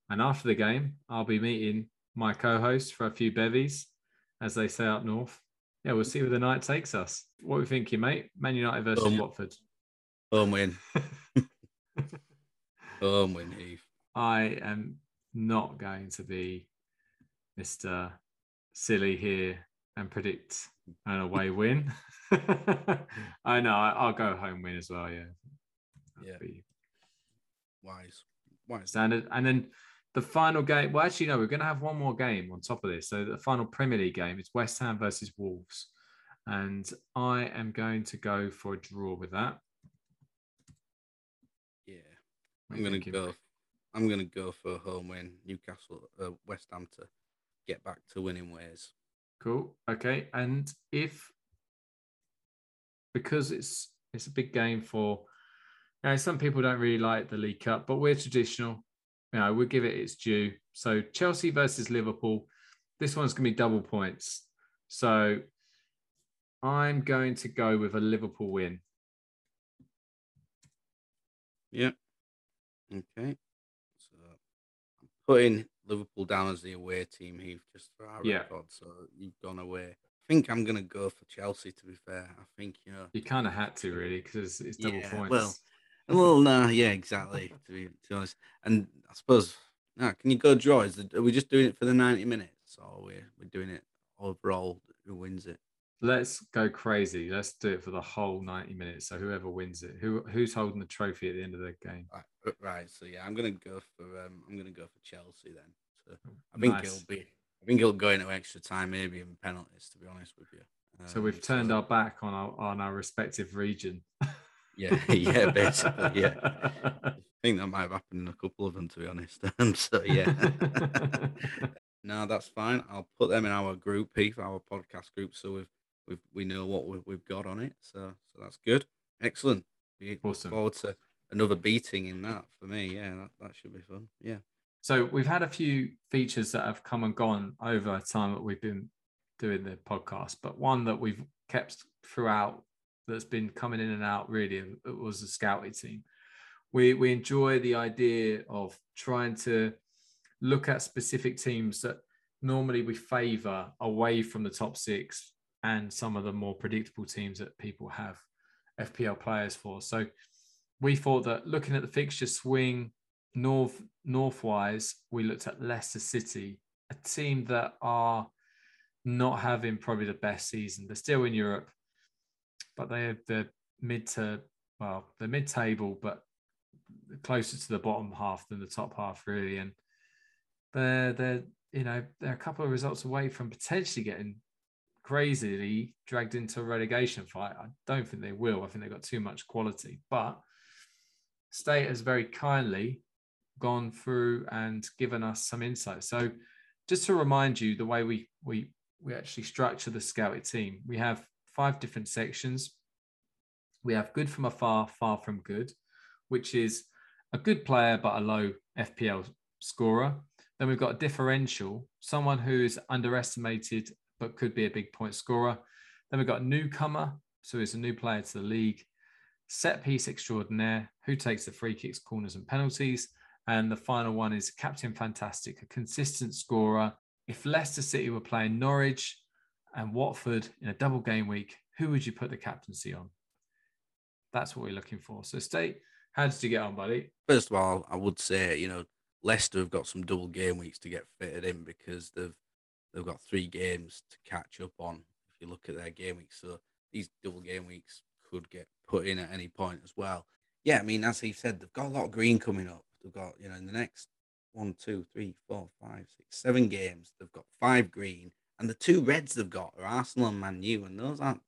And after the game, I'll be meeting my co host for a few bevies, as they say up north. Yeah, we'll see where the night takes us. What are we thinking, mate? Man United versus um, Watford. Home win. home win, Heath. I am not going to be Mr. Silly here and predict an away win. I know. I, will go home win as well. Yeah. That'd yeah. Be... Wise. Wise. Standard. And then the final game. Well, actually, no. We're going to have one more game on top of this. So the final Premier League game is West Ham versus Wolves, and I am going to go for a draw with that. Yeah, I'm going to go. I'm going to go for a home win. Newcastle, uh, West Ham to get back to winning ways. Cool. Okay. And if because it's it's a big game for you know, some people don't really like the League Cup, but we're traditional. You know, we'll give it its due. So Chelsea versus Liverpool. This one's gonna be double points. So I'm going to go with a Liverpool win. Yeah. Okay. So I'm putting Liverpool down as the away team, Heath, just for our yeah. record. So you've gone away. I think I'm going to go for Chelsea, to be fair. I think, you know. You kind of had to, really, because it's, double yeah, points. Well, well, no, yeah, exactly, to be, to be honest. And I suppose, no, can you go draw? Is it, are we just doing it for the 90 minutes or we're, we're doing it overall? Who wins it? Let's go crazy. Let's do it for the whole 90 minutes. So whoever wins it, who who's holding the trophy at the end of the game? Right. Uh, right so yeah, I'm gonna go for um, I'm gonna go for Chelsea then. So I think nice. it'll be I think it'll go into extra time, maybe in penalties. To be honest with you. Um, so we've turned so, our back on our on our respective region. yeah, yeah, basically, yeah. I think that might have happened in a couple of them, to be honest. Um, so yeah. no, that's fine. I'll put them in our group, Heath, our podcast group, so we've we've we know what we've, we've got on it. So so that's good. Excellent. We awesome. look forward to another beating in that for me. Yeah, that, that should be fun. Yeah. So we've had a few features that have come and gone over time that we've been doing the podcast, but one that we've kept throughout that's been coming in and out really it was a scouting team. We we enjoy the idea of trying to look at specific teams that normally we favour away from the top six and some of the more predictable teams that people have FPL players for. So we thought that looking at the fixture swing north northwise, we looked at Leicester City, a team that are not having probably the best season. They're still in Europe, but they're the mid to well, they're mid table, but closer to the bottom half than the top half, really. And they're they're you know they're a couple of results away from potentially getting crazily dragged into a relegation fight. I don't think they will. I think they've got too much quality, but State has very kindly gone through and given us some insight. So, just to remind you, the way we we we actually structure the scouted team, we have five different sections. We have good from afar, far from good, which is a good player but a low FPL scorer. Then we've got a differential, someone who's underestimated but could be a big point scorer. Then we've got newcomer, so he's a new player to the league. set piece extraordinaire, who takes the free kicks, corners, and penalties. And the final one is Captain Fantastic, a consistent scorer. If Leicester City were playing Norwich and Watford in a double game week, who would you put the captaincy on? That's what we're looking for. So, State, how did you get on, buddy? First of all, I would say, you know, Leicester have got some double game weeks to get fitted in because they've they've got three games to catch up on. If you look at their game weeks, so these double game weeks could get put in at any point as well. Yeah, I mean, as he said, they've got a lot of green coming up. They've got, you know, in the next one, two, three, four, five, six, seven games, they've got five green, and the two reds they've got are Arsenal and Man U, and those aren't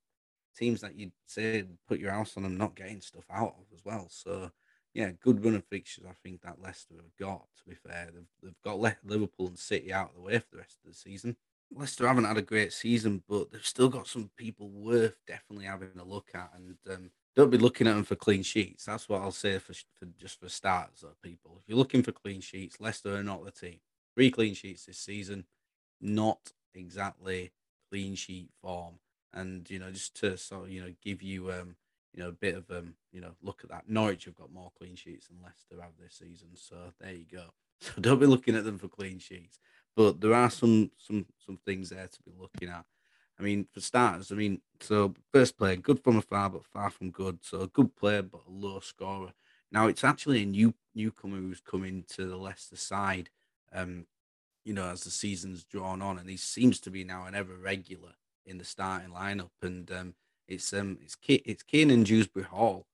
teams that you'd say put your house on them not getting stuff out of as well. So yeah, good run of fixtures. I think that Leicester have got. To be fair, they've they've got Liverpool and City out of the way for the rest of the season. Leicester haven't had a great season, but they've still got some people worth definitely having a look at, and um, don't be looking at them for clean sheets. That's what I'll say for, for just for starters, people. If you're looking for clean sheets, Leicester are not the team. Three clean sheets this season, not exactly clean sheet form. And you know, just to sort of you know give you um you know a bit of um you know look at that. Norwich have got more clean sheets than Leicester have this season, so there you go. So don't be looking at them for clean sheets. But there are some some some things there to be looking at. I mean, for starters, I mean, so first player, good from afar, but far from good. So a good player, but a low scorer. Now it's actually a new newcomer who's coming to the Leicester side. Um, you know, as the season's drawn on, and he seems to be now an ever regular in the starting lineup. And um, it's um, it's K- it's Kiernan Dewsbury Hall.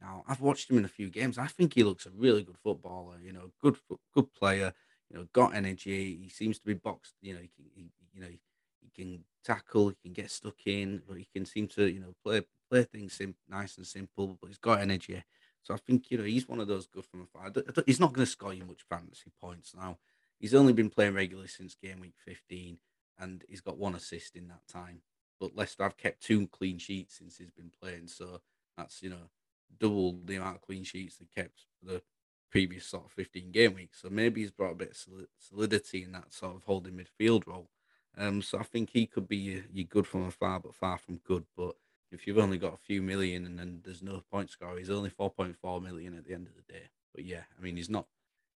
Now I've watched him in a few games. I think he looks a really good footballer. You know, good good player. You know, got energy. He seems to be boxed. You know, he, can, he you know he can tackle. He can get stuck in, but he can seem to you know play play things sim- nice and simple. But he's got energy. So I think you know he's one of those good from afar. He's not going to score you much fantasy points now. He's only been playing regularly since game week 15, and he's got one assist in that time. But Leicester have kept two clean sheets since he's been playing, so that's you know double the amount of clean sheets they kept for the previous sort of 15 game weeks. So maybe he's brought a bit of solidity in that sort of holding midfield role. Um, so I think he could be your good from afar, but far from good. But if you've only got a few million and then there's no point score, he's only 4.4 million at the end of the day. But yeah, I mean, he's not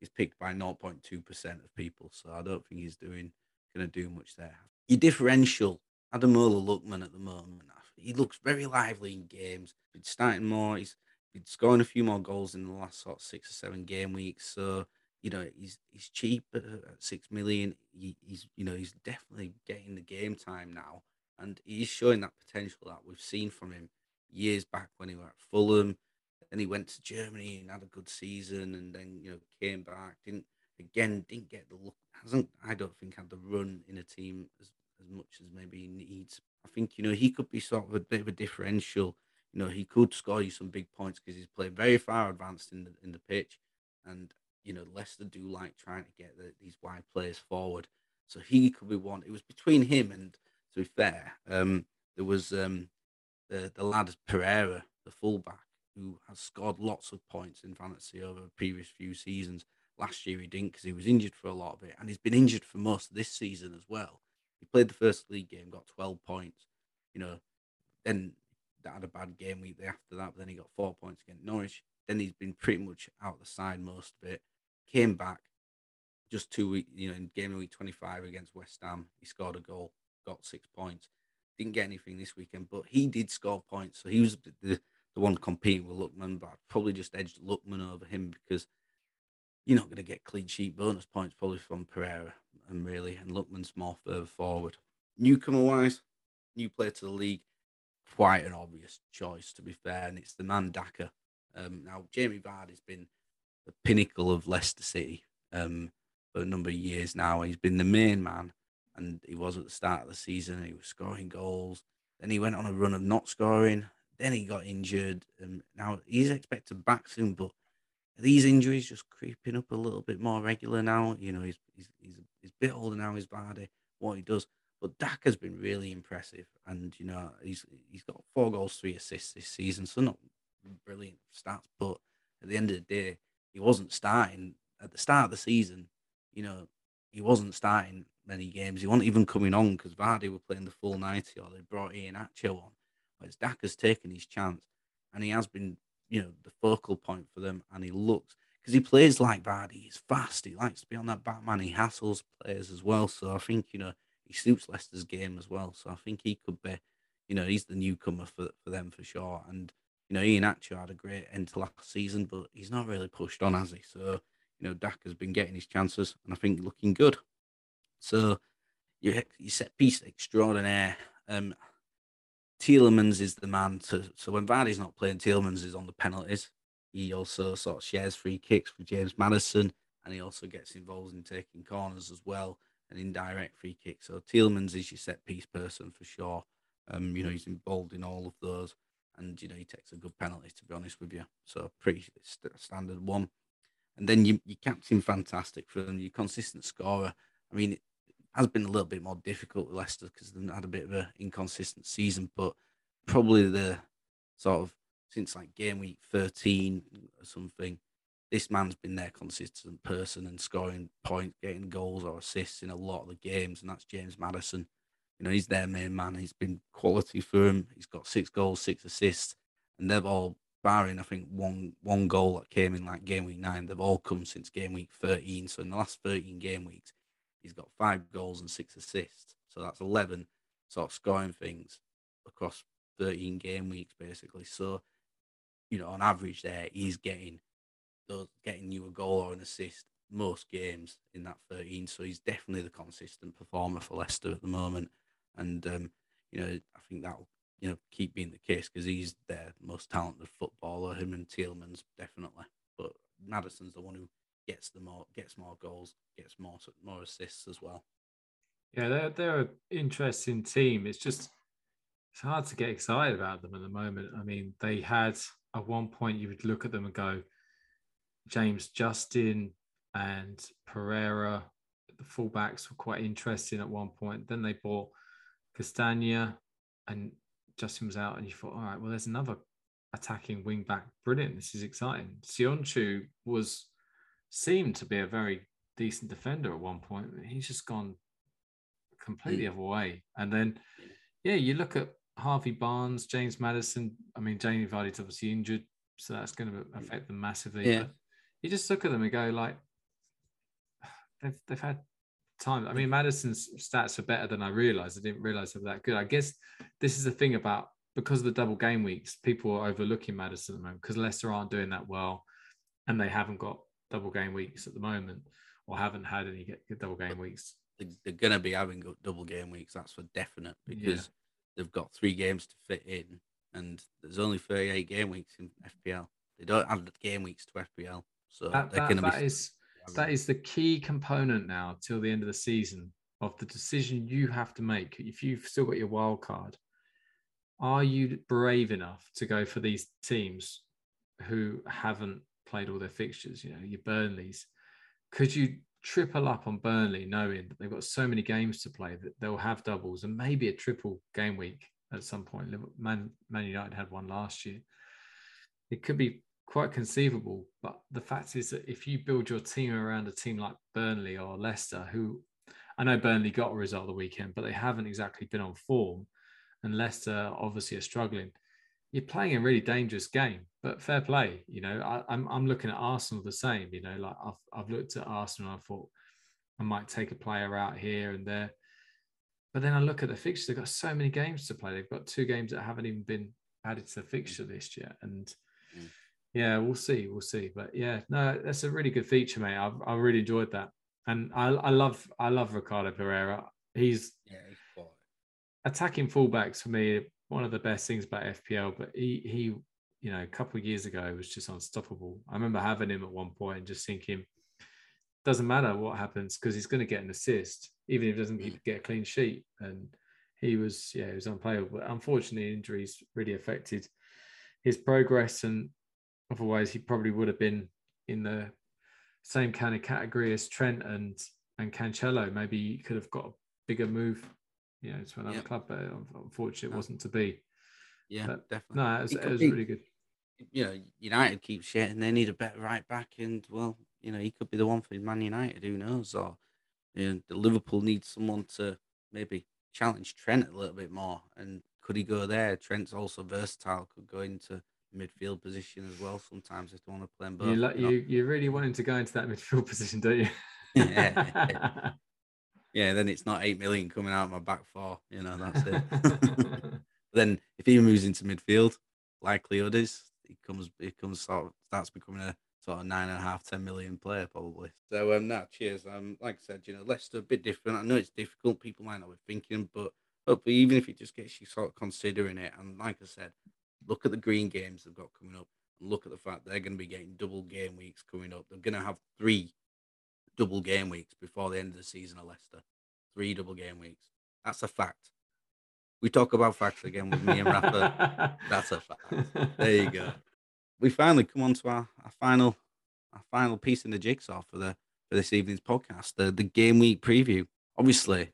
he's picked by 0.2% of people. So I don't think he's doing going to do much there. Your differential, Ademola Lookman at the moment, he looks very lively in games. He's starting more. He's, he's scoring a few more goals in the last sort of six or seven game weeks. So you know he's he's cheap at, at six million. He, he's you know he's definitely getting the game time now, and he's showing that potential that we've seen from him years back when he was at Fulham then he went to Germany and had a good season, and then you know came back. Didn't again didn't get the look. Hasn't I don't think had the run in a team as as much as maybe he needs. I think you know he could be sort of a bit of a differential. You know he could score you some big points because he's played very far advanced in the in the pitch, and you know Leicester do like trying to get the, these wide players forward. So he could be one. It was between him and to be fair, um, there was um, the the lad Pereira, the fullback who has scored lots of points in fantasy over the previous few seasons. Last year he didn't because he was injured for a lot of it, and he's been injured for most this season as well. He played the first league game, got 12 points. You know, then that had a bad game week after that, but then he got four points against Norwich. Then he's been pretty much out the side most of it. Came back just two weeks, you know, in game week 25 against West Ham, he scored a goal, got six points. Didn't get anything this weekend, but he did score points. So he was the the one competing with Lookman, but I'd probably just edged Lookman over him because you're not going to get clean sheet bonus points probably from Pereira and really, and Lookman's more further forward. Newcomer wise, new player to the league, quite an obvious choice to be fair, and it's the man Daka. Um, now Jamie Vardy's been the pinnacle of Leicester City um, for a number of years now. He's been the main man, and he was at the start of the season. He was scoring goals. Then he went on a run of not scoring, then he got injured, and now he's expected back soon. But these injuries just creeping up a little bit more regular now? You know, he's he's he's, he's a bit older now. His body, what he does. But Dak has been really impressive, and you know he's he's got four goals, three assists this season. So not brilliant stats, but at the end of the day, he wasn't starting at the start of the season. You know, he wasn't starting many games. He wasn't even coming on because Vardy were playing the full ninety, or they brought Ian Iheanacho on. Whereas Daka's taken his chance and he has been you know the focal point for them, and he looks because he plays like Vardy. He's fast. He likes to be on that Batman. He hassles players as well. So I think you know he suits Leicester's game as well. So I think he could be, you know, he's the newcomer for for them for sure. And you know, Iheanacho had a great end to last season, but he's not really pushed on, has he? So you know, Dak has been getting his chances, and I think looking good. So you you set piece extraordinaire. Um, Tielemans is the man to. So when Vardy's not playing, Tielemans is on the penalties. He also sort of shares free kicks with James Maddison, and he also gets involved in taking corners as well and indirect free kicks. So Tielemans is your set piece person for sure. Um, you know he's involved in all of those, and you know he takes a good penalty to be honest with you. So pretty st- standard one. And then you, your captain, fantastic for them. Your consistent scorer. I mean, has been a little bit more difficult with Leicester because they've had a bit of an inconsistent season, but probably the sort of since like game week 13 or something, this man's been their consistent person and scoring points, getting goals or assists in a lot of the games, and that's James Maddison. You know, he's their main man. He's been quality for him. He's got six goals, six assists, and they've all, barring I think one one goal that came in like game week nine, they've all come since game week thirteen. So in the last thirteen game weeks, he's got five goals and six assists. So that's eleven sort of scoring things across thirteen game weeks basically. So you know, on average, there he's getting those getting you a goal or an assist most games in that 13. So he's definitely the consistent performer for Leicester at the moment. And um, you know, I think that'll you know keep being the case because he's their most talented footballer. Him and Tielemans definitely, but Maddison's the one who gets the more gets more goals, gets more more assists as well. Yeah, they're they're an interesting team. It's just it's hard to get excited about them at the moment. I mean, they had at one point you would look at them and go, James Justin and Pereira, the fullbacks were quite interesting at one point. Then they bought Castagna and Justin was out, and you thought, all right, well, there's another attacking wing back. Brilliant. This is exciting. Söyüncü was seemed to be a very decent defender at one point. He's just gone completely mm. other way. And then, yeah, you look at Harvey Barnes, James Maddison. I mean, Jamie Vardy's obviously injured, so that's going to affect them massively. Yeah. But you just look at them and go like, they've they've had time. I mean, Maddison's stats are better than I realized. I didn't realize they were that good. I guess this is the thing about because of the double game weeks, people are overlooking Maddison at the moment because Leicester aren't doing that well, and they haven't got double game weeks at the moment, or haven't had any double game weeks. They're going to be having double game weeks. That's for definite because they've got three games to fit in, and there's only 38 game weeks in FPL. They don't add the game weeks to FPL, so that, to be. Is, that is the key component now till the end of the season of the decision you have to make. If you've still got your wild card, are you brave enough to go for these teams who haven't played all their fixtures? You know, your Burnleys. Could you triple up on Burnley, knowing that they've got so many games to play that they'll have doubles and maybe a triple game week at some point. Man, Man United had one last year. It could be quite conceivable, but the fact is that if you build your team around a team like Burnley or Leicester, who I know Burnley got a result the weekend, but they haven't exactly been on form, and Leicester obviously are struggling. You're playing a really dangerous game but fair play. You know, I, am I'm, I'm looking at Arsenal the same. You know, like I've I've looked at Arsenal. and I thought I might take a player out here and there, but then I look at the fixture. They've got so many games to play. They've got two games that haven't even been added to the fixture list yet, and mm. yeah, we'll see, we'll see. But yeah, no, that's a really good feature, mate. I've I really enjoyed that, and I I love I love Ricardo Pereira. He's yeah, he's attacking fullbacks for me. One of the best things about FPL, but he he you know, a couple of years ago was just unstoppable. I remember having him at one point and just thinking, doesn't matter what happens because he's going to get an assist, even if he doesn't mm. get a clean sheet. And he was, yeah, he was unplayable. But unfortunately, injuries really affected his progress, and otherwise, he probably would have been in the same kind of category as Trent and and Cancelo. Maybe he could have got a bigger move, you know, to another yep. club, but unfortunately, it wasn't to be. Yeah, but, definitely. No, it was, it was be, really good. You know, United keep shitting. They need a better right back, and well, you know, he could be the one for Man United. Who knows? Or you know, the Liverpool needs someone to maybe challenge Trent a little bit more. And could he go there? Trent's also versatile. Could go into midfield position as well. Sometimes if they want to play both. You, lo- you, you really want him to go into that midfield position, don't you? yeah. yeah, then it's not eight million coming out of my back four. You know, that's it. then if he moves into midfield, likelihood is he comes he comes sort of starts becoming a sort of nine and a half, ten million player probably. So um no, cheers. Um like I said, you know, Leicester a bit different. I know it's difficult, people might not be thinking, but hopefully even if it just gets you sort of considering it and like I said, look at the green games they've got coming up and look at the fact they're gonna be getting double game weeks coming up. They're gonna have three double game weeks before the end of the season of Leicester. Three double game weeks. That's a fact. We talk about facts again with me and Rafa. That's a fact. There you go. We finally come on to our, our final our final piece in the jigsaw for the for this evening's podcast, the the game week preview. Obviously,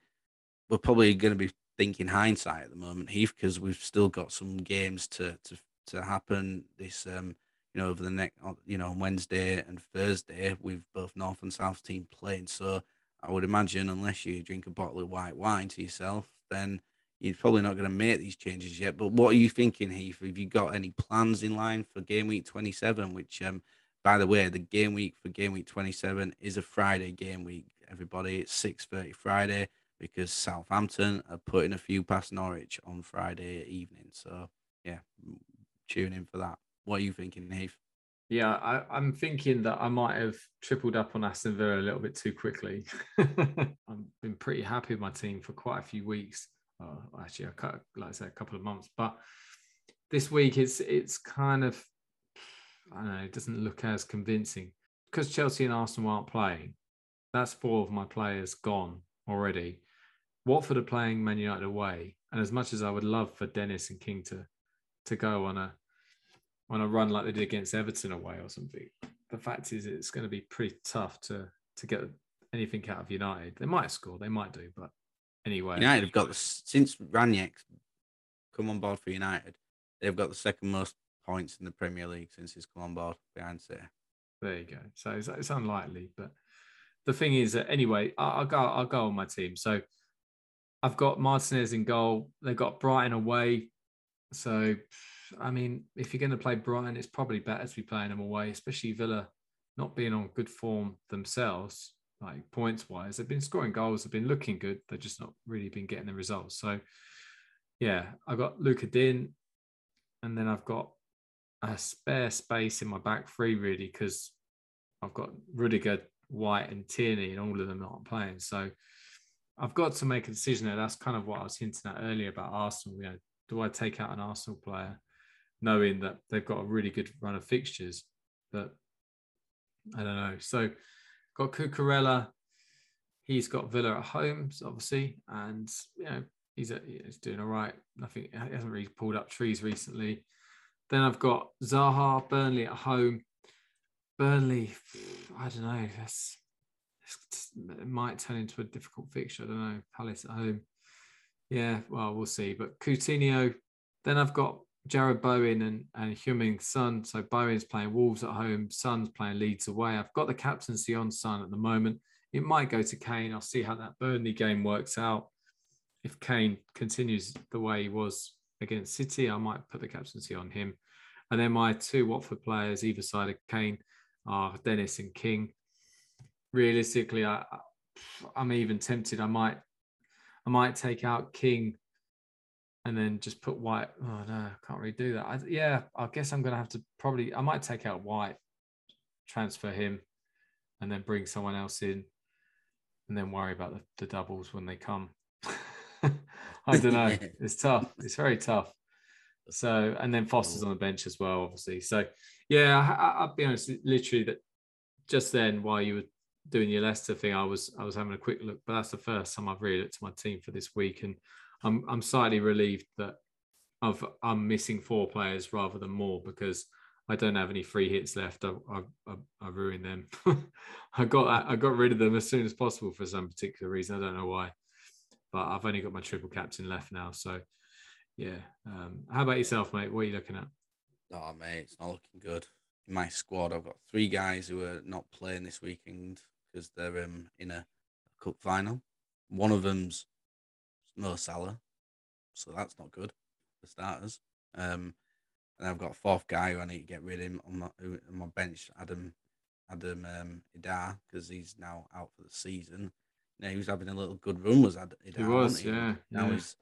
we're probably going to be thinking hindsight at the moment, Heath, because we've still got some games to to to happen this um you know over the next you know Wednesday and Thursday with both North and South team playing. So I would imagine unless you drink a bottle of white wine to yourself, then you're probably not going to make these changes yet. But what are you thinking, Heath? Have you got any plans in line for game week 27? Which, um, by the way, the game week for game week 27 is a Friday game week. Everybody, it's 6:30 Friday because Southampton are putting a few past Norwich on Friday evening. So yeah, tune in for that. What are you thinking, Heath? Yeah, I, am thinking that I might have tripled up on Aston Villa a little bit too quickly. I've been pretty happy with my team for quite a few weeks actually, a, like I said, a couple of months. But this week, it's it's kind of I don't know. It doesn't look as convincing because Chelsea and Arsenal aren't playing. That's four of my players gone already. Watford are playing Man United away, and as much as I would love for Dennis and King to to go on a on a run like they did against Everton away or something, the fact is it's going to be pretty tough to to get anything out of United. They might score, they might do, but anyway. United have got the, since Rangnick's come on board for United, they've got the second most points in the Premier League since he's come on board behind City. There you go. So it's, it's unlikely, but the thing is that anyway, I, will go. I'll go on my team. So I've got Martinez in goal. They've got Brighton away. So I mean, if you're going to play Brighton, it's probably better to be playing them away, especially Villa not being on good form themselves like points wise. They've been scoring goals, they've been looking good. They've just not really been getting the results. So, yeah, I've got Lucas Digne, and then I've got a spare space in my back three really because I've got Rudiger, White, and Tierney, and all of them aren't playing. So, I've got to make a decision there. That's kind of what I was hinting at earlier about Arsenal. You know, do I take out an Arsenal player, knowing that they've got a really good run of fixtures, but I don't know. So got Cucurella. He's got Villa at home, obviously, and you know he's he's doing all right. Nothing he hasn't really pulled up trees recently. Then I've got Zaha, Burnley at home. Burnley, I don't know. That's, it might turn into a difficult fixture. I don't know. Palace at home. Yeah, well, we'll see. But Coutinho. Then I've got Jarrod Bowen and, and Heung-min Son. So Bowen's playing Wolves at home, Son's playing Leeds away. I've got the captaincy on Son at the moment. It might go to Kane. I'll see how that Burnley game works out. If Kane continues the way he was against City, I might put the captaincy on him. And then my two Watford players, either side of Kane, are Dennis and King. Realistically, I, I'm even tempted. I might, I might take out King and then just put White. Oh no, I can't really do that. I, yeah, I guess I'm gonna have to probably. I might take out White, transfer him, and then bring someone else in, and then worry about the, the doubles when they come. I don't know. it's tough. It's very tough. So, and then Foster's mm. on the bench as well, obviously. So, yeah, I, will be honest. Literally, that just then while you were doing your Leicester thing, I was I was having a quick look, but that's the first time I've really looked at my team for this week, and I'm I'm slightly relieved that I've I'm missing four players rather than more because I don't have any free hits left. I I, I, I ruined them. I got I got rid of them as soon as possible for some particular reason. I don't know why, but I've only got my triple captain left now. So yeah. Um, how about yourself, mate? What are you looking at? Oh, mate, it's not looking good. In my squad, I've got three guys who are not playing this weekend because they're um, in a, a cup final. One of them's no Salah, so that's not good for starters. Um, and I've got a fourth guy who I need to get rid of him on my on my bench, Adam Adam um, Idah, because he's now out for the season. Now he was having a little good run, was Idah? He was, he? yeah. Now yeah. he's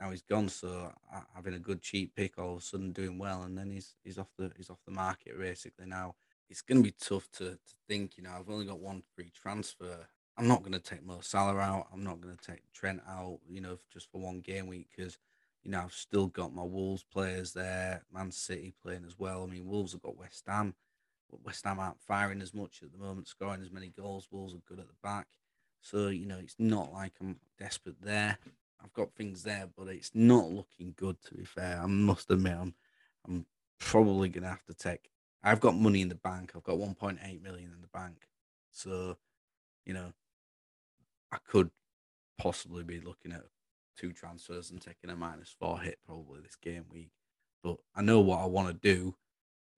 now he's gone. So having a good cheap pick, all of a sudden doing well, and then he's he's off the he's off the market basically now. It's going to be tough to, to think. You know, I've only got one free transfer. I'm not going to take Mo Salah out. I'm not going to take Trent out. You know, just for one game week because you know I've still got my Wolves players there, Man City playing as well. I mean, Wolves have got West Ham. West Ham aren't firing as much at the moment, scoring as many goals. Wolves are good at the back. So, you know, it's not like I'm desperate there. I've got things there, but it's not looking good. To be fair, I must admit, I'm, I'm probably gonna have to take. I've got money in the bank. I've got 1.8 million in the bank, so you know, I could possibly be looking at two transfers and taking a minus four hit probably this game week. But I know what I want to do.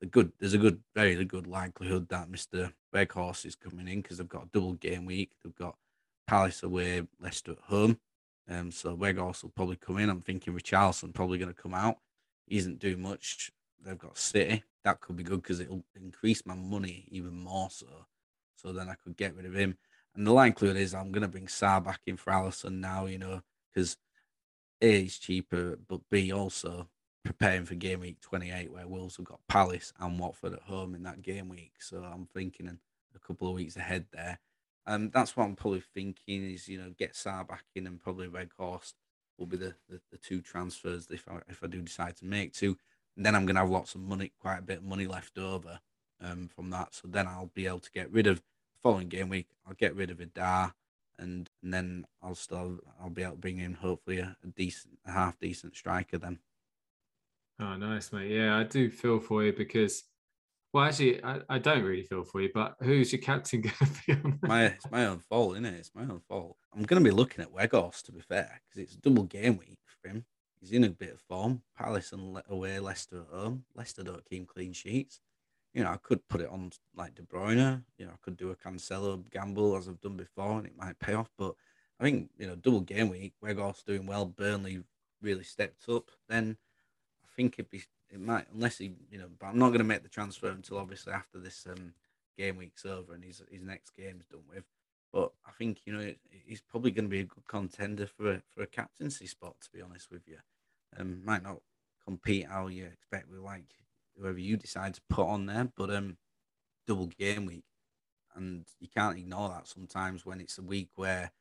A good, there's a good, very good likelihood that Mister Weghorst is coming in because they've got a double game week. They've got Palace away, Leicester at home. Um, so Weghorst will probably come in. I'm thinking Richarlison probably going to come out. He isn't doing much. They've got City. That could be good because it'll increase my money even more so. So then I could get rid of him. And the likelihood is I'm going to bring Sá back in for Alisson now, you know, because A, he's cheaper, but B, also preparing for game week 28 where Wolves have got Palace and Watford at home in that game week. So I'm thinking a couple of weeks ahead there. Um, that's what I'm probably thinking is you know get Sá back in and probably Weghorst will be the, the, the, two transfers if I if I do decide to make two. And then I'm gonna have lots of money, quite a bit of money left over um, from that. So then I'll be able to get rid of following game week. I'll get rid of Idah, and, and then I'll still I'll be able to bring in hopefully a, a decent, a half decent striker then. Oh, nice, mate. Yeah, I do feel for you because well, actually, I, I don't really feel for you, but who's your captain going to be on? My, it's my own fault, isn't it? It's my own fault. I'm going to be looking at Weghorst, to be fair, because it's double game week for him. He's in a bit of form. Palace and away, Leicester at home. Leicester don't keep clean sheets. You know, I could put it on like De Bruyne. You know, I could do a Cancelo gamble as I've done before, and it might pay off. But I think you know, double game week. Weghorst doing well. Burnley really stepped up. Then I think it'd be it might unless he you know. But I'm not going to make the transfer until obviously after this um, game week's over and his his next game's done with. But I think you know he's probably going to be a good contender for a, for a captaincy spot. To be honest with you, um, might not compete how you expect with like whoever you decide to put on there, but um, double game week, and you can't ignore that sometimes when it's a week where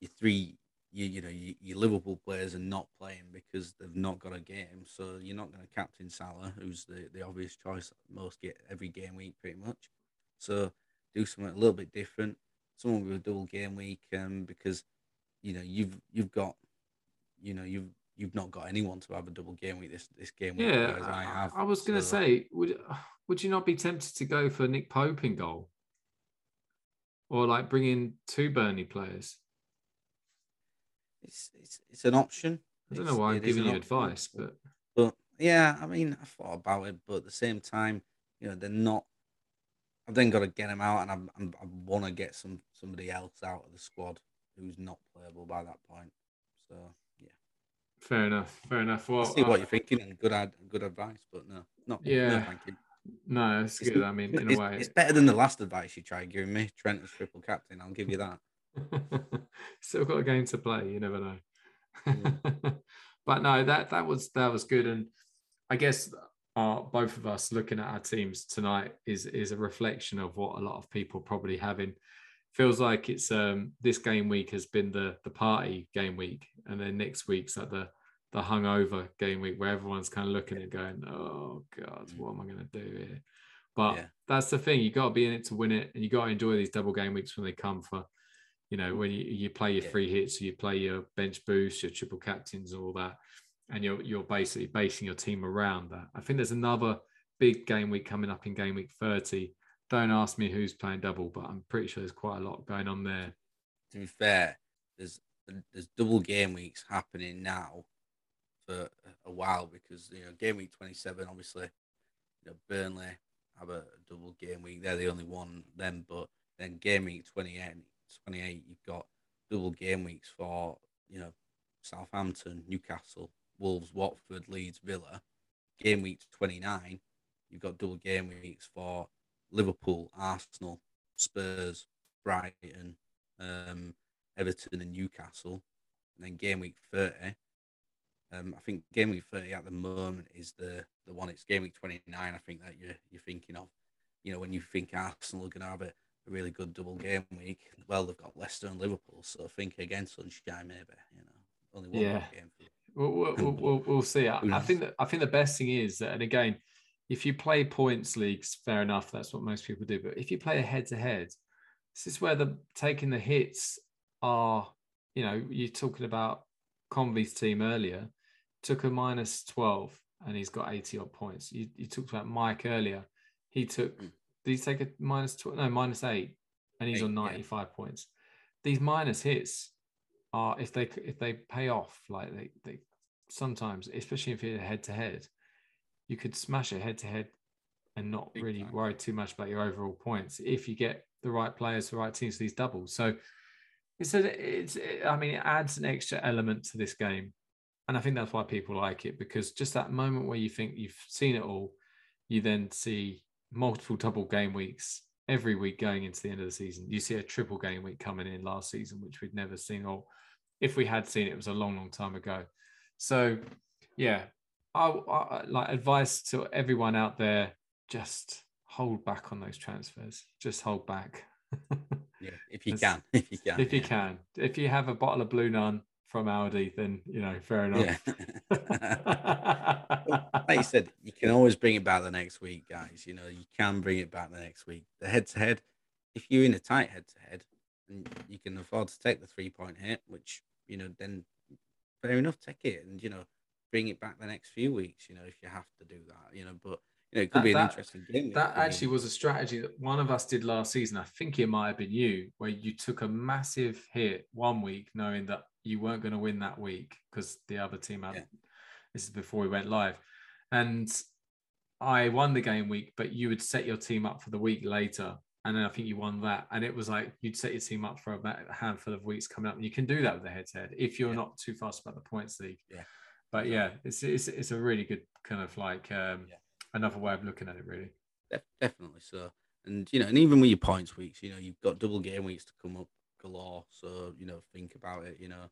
your three you you know you, your Liverpool players are not playing because they've not got a game, so you're not going to captain Salah, who's the, the obvious choice most get every game week pretty much. So do something a little bit different, someone with a double game week, um, because you know you've you've got you know you've you've not got anyone to have a double game week this this game week. Yeah, I have. I was going to so. say, would would you not be tempted to go for Nick Pope in goal, or like bring in two Burnley players? it's it's, it's an option. I don't know why I'm giving you advice, but but yeah, I mean, I thought about it, but at the same time, you know, they're not. I've then got to get them out, and I'm, I'm i want to get some somebody else out of the squad who's not playable by that point. So fair enough, fair enough. Well, I see what you're thinking, and good ad, good advice, but no, not yeah. No, thank you. No, it's, it's good. I mean, in a way, it's better than the last advice you tried giving me. Trent as triple captain. I'll give you that. Still got a game to play. You never know. But no, that that was that was good, and I guess uh, both of us looking at our teams tonight is is a reflection of what a lot of people probably having. Feels like it's um this game week has been the the party game week, and then next week's like the the hungover game week where everyone's kind of looking and going, "Oh God, mm. what am I going to do here?" But yeah. that's the thing; you got to be in it to win it, and you got to enjoy these double game weeks when they come for you know when you, you play your free hits you play your bench boosts your triple captains all that and you're you're basically basing your team around that i think there's another big game week coming up in game week 30 don't ask me who's playing double but i'm pretty sure there's quite a lot going on there to be fair there's there's double game weeks happening now for a while because you know game week 27 obviously you know burnley have a double game week they're the only one then but then game week 28 28, you've got double game weeks for, you know, Southampton, Newcastle, Wolves, Watford, Leeds, Villa. game week 29, you've got double game weeks for Liverpool, Arsenal, Spurs, Brighton, um, Everton, and Newcastle. And then game week 30, um, I think game week 30 at the moment is the, the one. It's game week 29, I think, that you're, you're thinking of. You know, when you think Arsenal are going to have a, a really good double game week, well, they've got Leicester and Liverpool. So think again, Sunshine, maybe, you know, only one yeah. game. We'll, we'll, we'll, we'll see. I, I, think that I think the best thing is that, and again, if you play points leagues, fair enough. That's what most people do. But if you play a head to head, this is where the taking the hits are. You know, you're talking about Convey's team earlier took a minus 12 and he's got 80 odd points. You, you talked about Mike earlier. He took, mm. did he take a minus 12? No, minus eight and he's eight, on 95 yeah. points. These minus hits are, if they, if they pay off, like they, they sometimes, especially if you're head to head, you could smash it head to head and not really worry too much about your overall points if you get the right players, the right teams, these doubles. So it's a, it's, I mean, it adds an extra element to this game and I think that's why people like it because just that moment where you think you've seen it all, you then see multiple double game weeks every week going into the end of the season. You see a triple game week coming in last season, which we'd never seen, or if we had seen it, it was a long, long time ago. So, yeah, I, I like advice to everyone out there: just hold back on those transfers. Just hold back. yeah, if you can, if you can, if you can, if you have a bottle of Blue Nun from Aldi, then you know, fair enough. Yeah. like you said, you can always bring it back the next week, guys. You know, you can bring it back the next week. The head to head, if you're in a tight head to head, and you can afford to take the three point hit, which you know, then fair enough, take it, and you know, bring it back the next few weeks. You know, if you have to do that, you know, but you know, it could that, be an that, interesting game. That actually was a strategy that one of us did last season. I think it might have been you, where you took a massive hit one week, knowing that you weren't going to win that week because the other team had. Yeah. This is before we went live, and I won the game week, but you would set your team up for the week later, and then I think you won that, and it was like you'd set your team up for about a handful of weeks coming up, and you can do that with the head-to-head if you're yeah. not too fast about the points league. Yeah. But yeah, it's it's it's a really good kind of like um, yeah. another way of looking at it, really. definitely so, and you know, and even with your points weeks, you know, you've got double game weeks to come up galore. So you know, think about it. You know,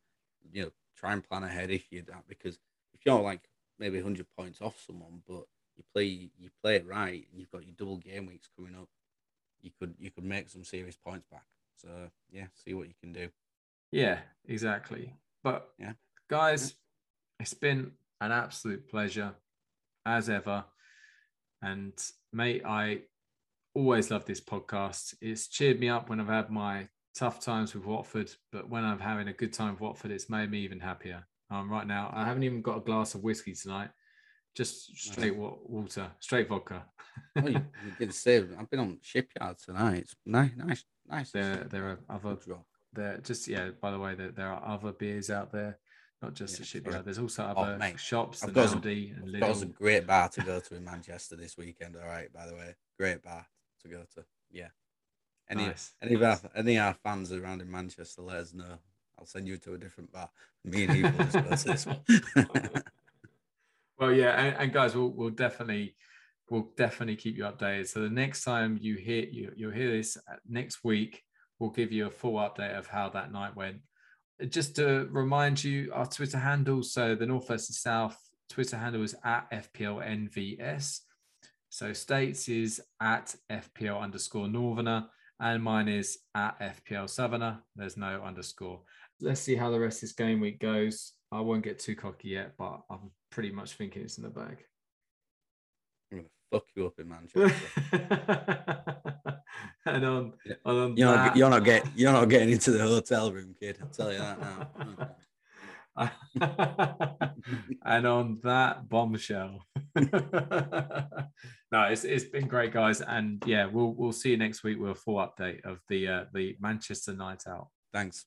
you know, try and plan ahead if you that because if you're like maybe hundred points off someone, but you play you play it right, and you've got your double game weeks coming up, you could you could make some serious points back. So yeah, see what you can do. Yeah, exactly. But yeah, guys, yeah. It's been an absolute pleasure as ever. And mate, I always love this podcast. It's cheered me up when I've had my tough times with Watford, but when I'm having a good time with Watford, it's made me even happier. Um, right now, I haven't even got a glass of whiskey tonight. Just straight water, straight vodka. oh, you, you say I've been on shipyard tonight. It's nice, nice, nice. There, there are other. There, just yeah. By the way, there, there are other beers out there, not just yeah, the shipyard. There's also oh, other oh, shops. I've got, some, and I've got a great bar to go to in Manchester this weekend. All right, by the way, great bar to go to. Yeah. Any nice. any of our any of our fans around in Manchester, let us know. I'll send you to a different bar. Me and he will just go to this one. well, yeah, and, and, guys, we'll we'll definitely we'll definitely keep you updated. So the next time you hear you you'll hear this uh, next week, we'll give you a full update of how that night went. Just to remind you, our Twitter handle. So the North versus South Twitter handle is at FPLNVS. So States is at FPL underscore Northerner and mine is at FPL Southerner. There's no underscore. Let's see how the rest of this game week goes. I won't get too cocky yet, but I'm pretty much thinking it's in the bag. I'm gonna fuck you up in Manchester. and on, on you're, that... not, you're not getting you're not getting into the hotel room, kid. I'll tell you that now. and on that bombshell. no, it's, it's been great, guys, and yeah, we'll we'll see you next week with a full update of the uh, the Manchester night out. Thanks.